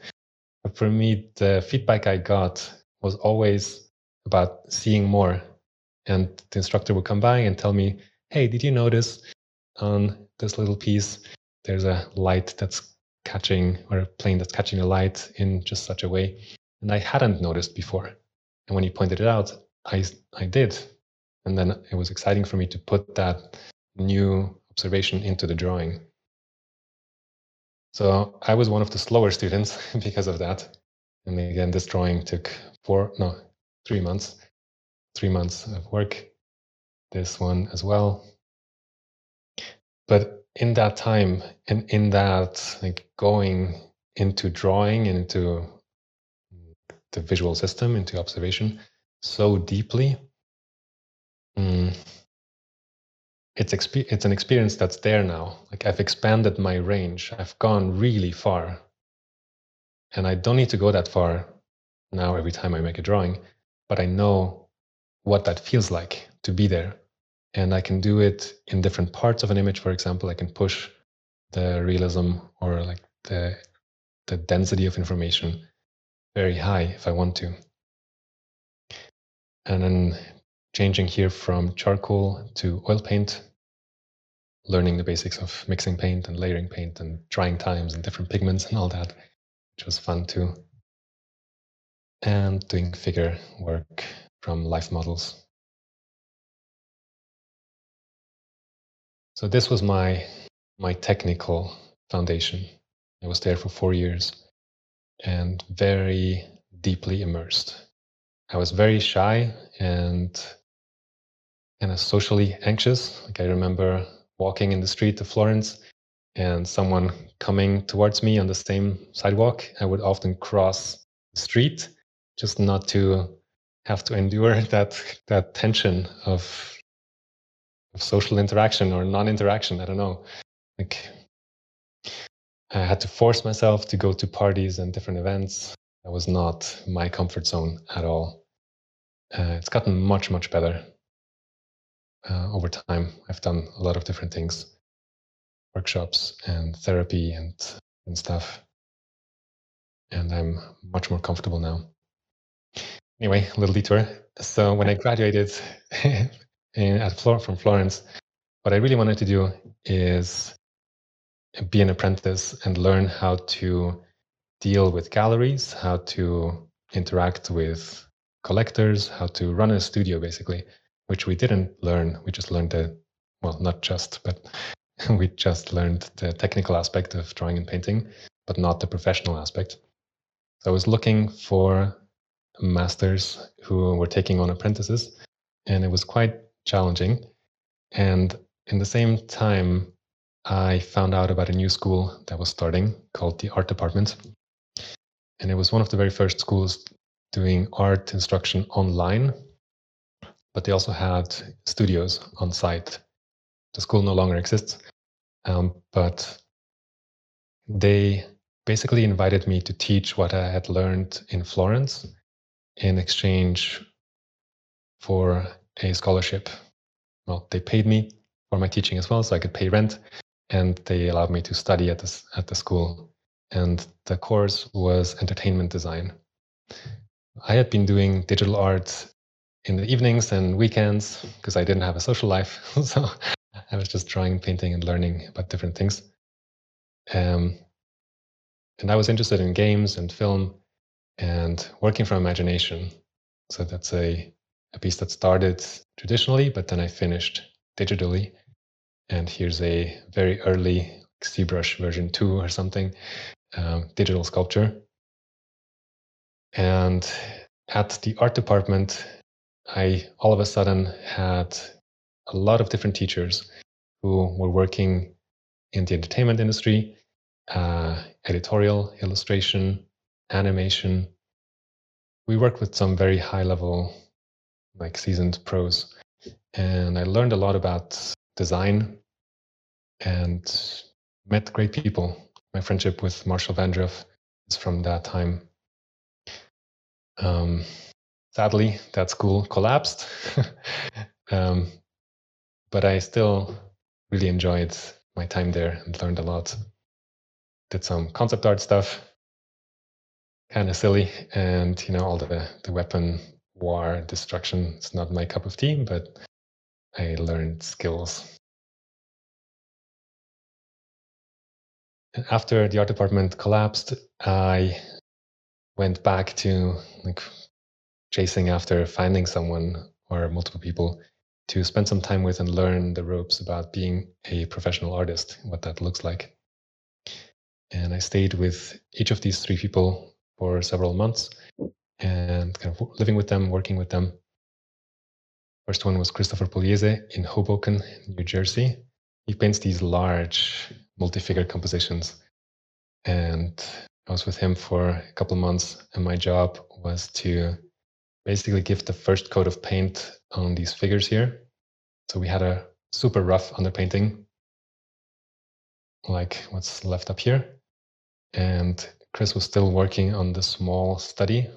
for me, the feedback I got was always about seeing more. And the instructor would come by and tell me, hey, did you notice on this little piece, there's a light that's catching, or a plane that's catching a light in just such a way? And I hadn't noticed before. And when he pointed it out, I, I did. And then it was exciting for me to put that new observation into the drawing. So I was one of the slower students because of that. And again, this drawing took four, no, three months, three months of work. This one as well. But in that time and in that, like going into drawing and into the visual system, into observation so deeply, mm, it's exp- it's an experience that's there now. Like I've expanded my range. I've gone really far. And I don't need to go that far now every time I make a drawing, but I know what that feels like to be there. And I can do it in different parts of an image. For example, I can push the realism or like the the density of information very high if I want to. And then changing here from charcoal to oil paint, learning the basics of mixing paint and layering paint and drying times and different pigments and all that, which was fun too. And doing figure work from life models. So this was my my technical foundation. I was there for four years and very deeply immersed. I was very shy and kind of socially anxious. Like I remember walking in the street of Florence and someone coming towards me on the same sidewalk, I would often cross the street just not to have to endure that that tension of of social interaction or non-interaction. I don't know. Like I had to force myself to go to parties and different events. That was not my comfort zone at all. Uh, it's gotten much much better uh, over time. I've done a lot of different things, workshops and therapy and and stuff, and I'm much more comfortable now. Anyway, a little detour. So when I graduated in, at Flor- from Florence, what I really wanted to do is be an apprentice and learn how to deal with galleries, how to interact with collectors, how to run a studio, basically, which we didn't learn. We just learned the, well, not just, but we just learned the technical aspect of drawing and painting, but not the professional aspect. So I was looking for masters who were taking on apprentices, and it was quite challenging. And in the same time, I found out about a new school that was starting called the Art Department. And it was one of the very first schools doing art instruction online, but they also had studios on site. The school no longer exists, um, but they basically invited me to teach what I had learned in Florence in exchange for a scholarship. Well, they paid me for my teaching as well, so I could pay rent and they allowed me to study at this at the school. And the course was entertainment design. I had been doing digital art in the evenings and weekends because I didn't have a social life. so I was just drawing, painting, and learning about different things. Um, and I was interested in games and film and working from imagination. So that's a, a piece that started traditionally, but then I finished digitally and here's a very early ZBrush version 2 or something, um, digital sculpture. And at the art department, I all of a sudden had a lot of different teachers who were working in the entertainment industry, uh, editorial, illustration, animation. We worked with some very high level, like seasoned pros. And I learned a lot about design and met great people. My friendship with Marshall Vandruff is from that time. Um, sadly, that school collapsed, um, but I still really enjoyed my time there and learned a lot. Did some concept art stuff, kind of silly, and you know all the the weapon war destruction. It's not my cup of tea, but I learned skills. After the art department collapsed, I went back to like chasing after finding someone or multiple people to spend some time with and learn the ropes about being a professional artist, what that looks like. And I stayed with each of these three people for several months and kind of living with them, working with them. First one was Christopher Pugliese in Hoboken, New Jersey. He paints these large multi-figure compositions. And I was with him for a couple months, and my job was to basically give the first coat of paint on these figures here. So we had a super rough underpainting, like what's left up here. And Chris was still working on the small study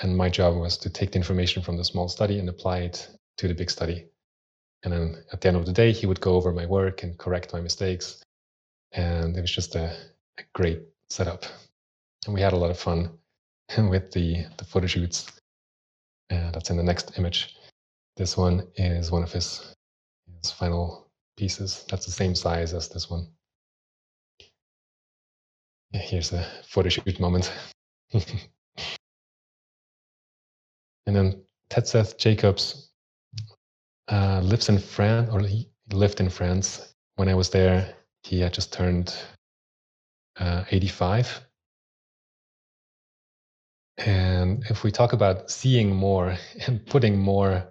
and my job was to take the information from the small study and apply it to the big study. And then at the end of the day, he would go over my work and correct my mistakes. And it was just a, a great setup. And we had a lot of fun with the, the photo shoots. And that's in the next image. This one is one of his, his final pieces. That's the same size as this one. Here's a photo shoot moment. And then Ted Seth Jacobs uh, lives in France, or he lived in France. When I was there, he had just turned uh, 85. And if we talk about seeing more and putting more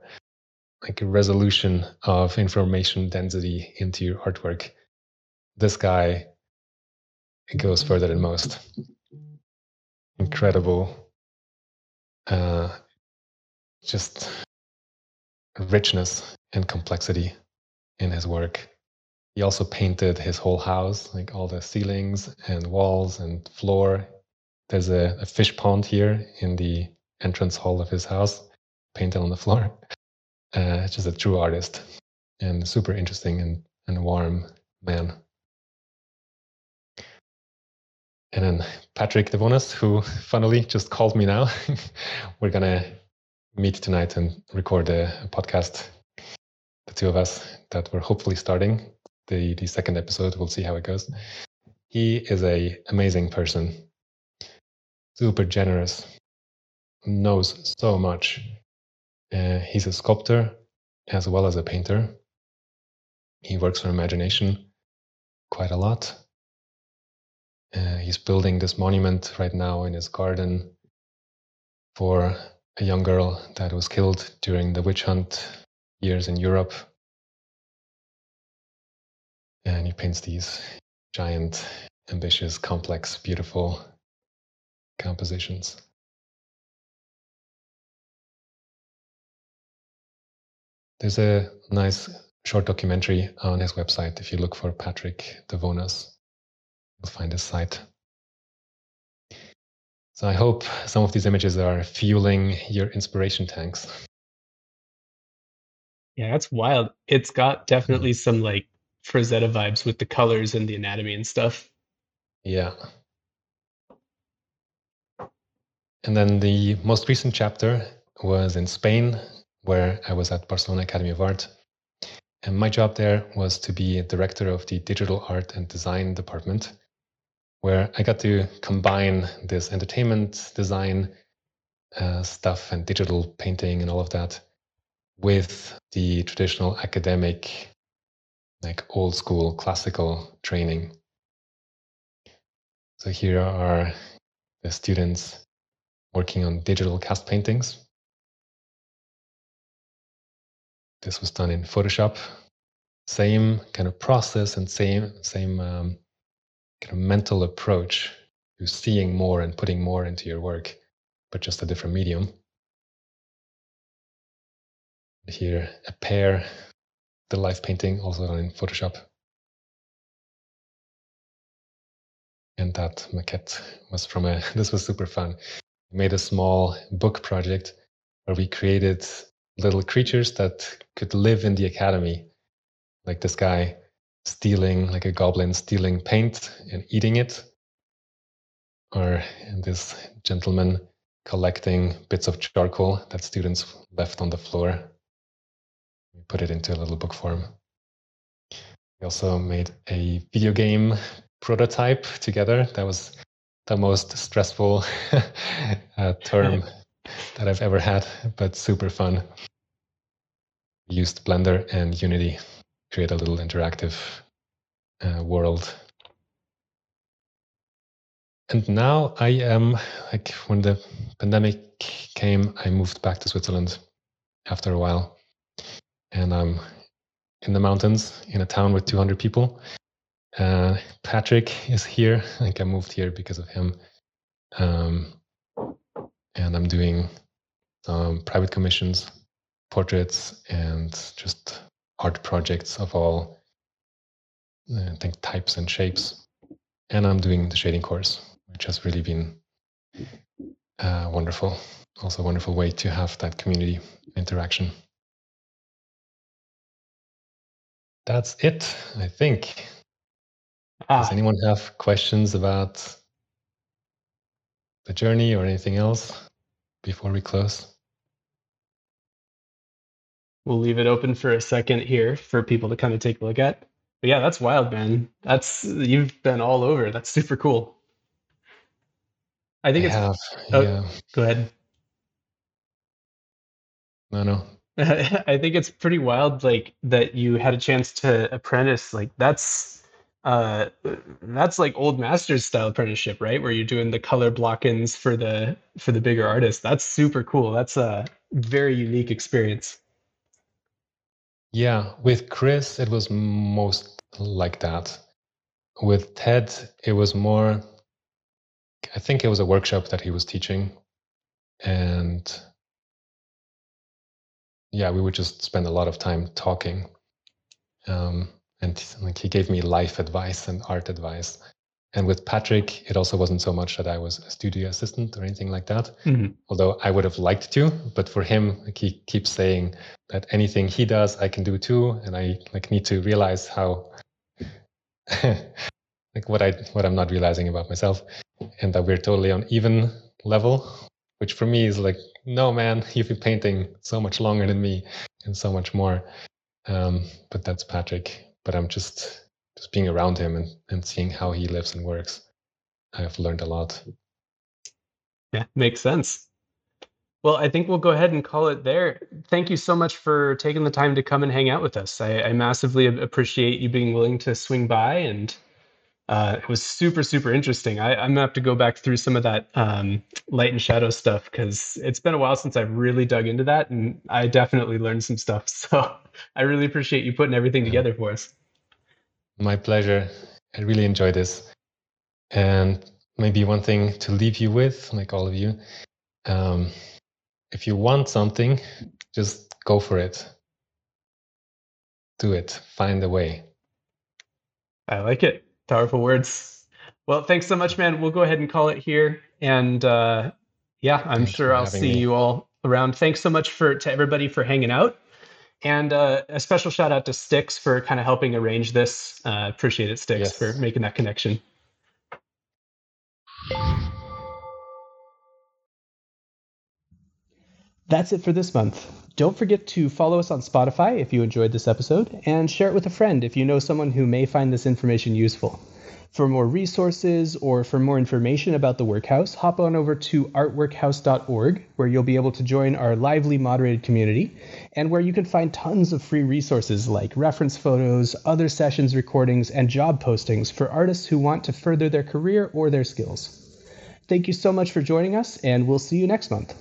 like a resolution of information density into your artwork, this guy goes further than most. Incredible uh, just richness and complexity in his work. He also painted his whole house, like all the ceilings and walls and floor. There's a, a fish pond here in the entrance hall of his house, painted on the floor. Uh, just a true artist and super interesting and, and warm man. And then Patrick Devonas, who funnily just called me now. We're going to meet tonight and record a, podcast, the two of us, that we're hopefully starting the the second episode. We'll see how it goes. He is a amazing person, super generous, knows so much. Uh, he's a sculptor as well as a painter. He works for imagination quite a lot. Uh, he's building this monument right now in his garden for a young girl that was killed during the witch hunt years in Europe. And he paints these giant, ambitious, complex, beautiful compositions. There's a nice short documentary on his website. If you look for Patrick Devonas, you'll find his site. So I hope some of these images are fueling your inspiration tanks. Yeah, that's wild. It's got definitely mm-hmm. some like Frazetta vibes with the colors and the anatomy and stuff. Yeah. And then the most recent chapter was in Spain, where I was at Barcelona Academy of Art. And my job there was to be a director of the digital art and design department, where I got to combine this entertainment design uh, stuff and digital painting and all of that with the traditional academic, like old school classical training. So here are the students working on digital cast paintings. This was done in Photoshop. Same kind of process and same same um, kind of mental approach to seeing more and putting more into your work, but just a different medium. Here, a pair, the life painting, also done in Photoshop. And that maquette was from a, this was super fun We made a small book project where we created little creatures that could live in the academy. Like this guy stealing, like a goblin stealing paint and eating it. Or this gentleman collecting bits of charcoal that students left on the floor. We put it into a little book form. We also made a video game prototype together that was the most stressful uh, term that I've ever had, but super fun. Used Blender and Unity, create a little interactive uh, world. And now I am like when the pandemic came, I moved back to Switzerland after a while, and I'm in the mountains in a town with 200 people uh, Patrick is here. Think I moved here because of him. Um, and I'm doing some private commissions, portraits, and just art projects of all, uh, I think, types and shapes. And I'm doing the shading course, which has really been uh, wonderful. Also, a wonderful way to have that community interaction. That's it, I think. Ah. Does anyone have questions about the journey or anything else before we close? We'll leave it open for a second here for people to kind of take a look at. But yeah, that's wild, man. That's you've been all over. That's super cool. I think I it's. Have, oh, yeah. Go ahead. No, no. I think it's pretty wild, like that you had a chance to apprentice. Like that's uh, that's like old masters style apprenticeship, right? Where you're doing the color block-ins for the for the bigger artists. That's super cool. That's a very unique experience. Yeah, with Chris, it was most like that. With Ted, it was more. I think it was a workshop that he was teaching, and yeah, we would just spend a lot of time talking. Um, and like he gave me life advice and art advice and with patrick it also wasn't so much that i was a studio assistant or anything like that mm-hmm. although i would have liked to but for him like he keeps saying that anything he does i can do too. And i like need to realize how like what i what i'm not realizing about myself and that we're totally on even level which for me is like no man you've been painting so much longer than me and so much more. Um, but that's patrick. But I'm just just being around him and, and seeing how he lives and works. I've learned a lot. Yeah, makes sense. Well, I think we'll go ahead and call it there. Thank you so much for taking the time to come and hang out with us. I, I massively appreciate you being willing to swing by, and uh, it was super, super interesting. I, am gonna have to go back through some of that um, light and shadow stuff because it's been a while since I've really dug into that, and I definitely learned some stuff. So I really appreciate you putting everything together for us. My pleasure. I really enjoyed this. And maybe one thing to leave you with, like all of you. Um, if you want something, just go for it. Do it. Find a way. I like it. Powerful words. Well, thanks so much, man. We'll go ahead and call it here. And uh, yeah, I'm thanks sure I'll see me. you all around. Thanks so much for to everybody for hanging out. And uh, a special shout out to Sticks for kind of helping arrange this. Uh, appreciate it, Sticks, yes. for making that connection. That's it for this month. Don't forget to follow us on Spotify if you enjoyed this episode, and share it with a friend if you know someone who may find this information useful. For more resources or for more information about the Workhouse, hop on over to artworkhouse.org, where you'll be able to join our lively moderated community, and where you can find tons of free resources like reference photos, other sessions recordings, and job postings for artists who want to further their career or their skills. Thank you so much for joining us, and we'll see you next month.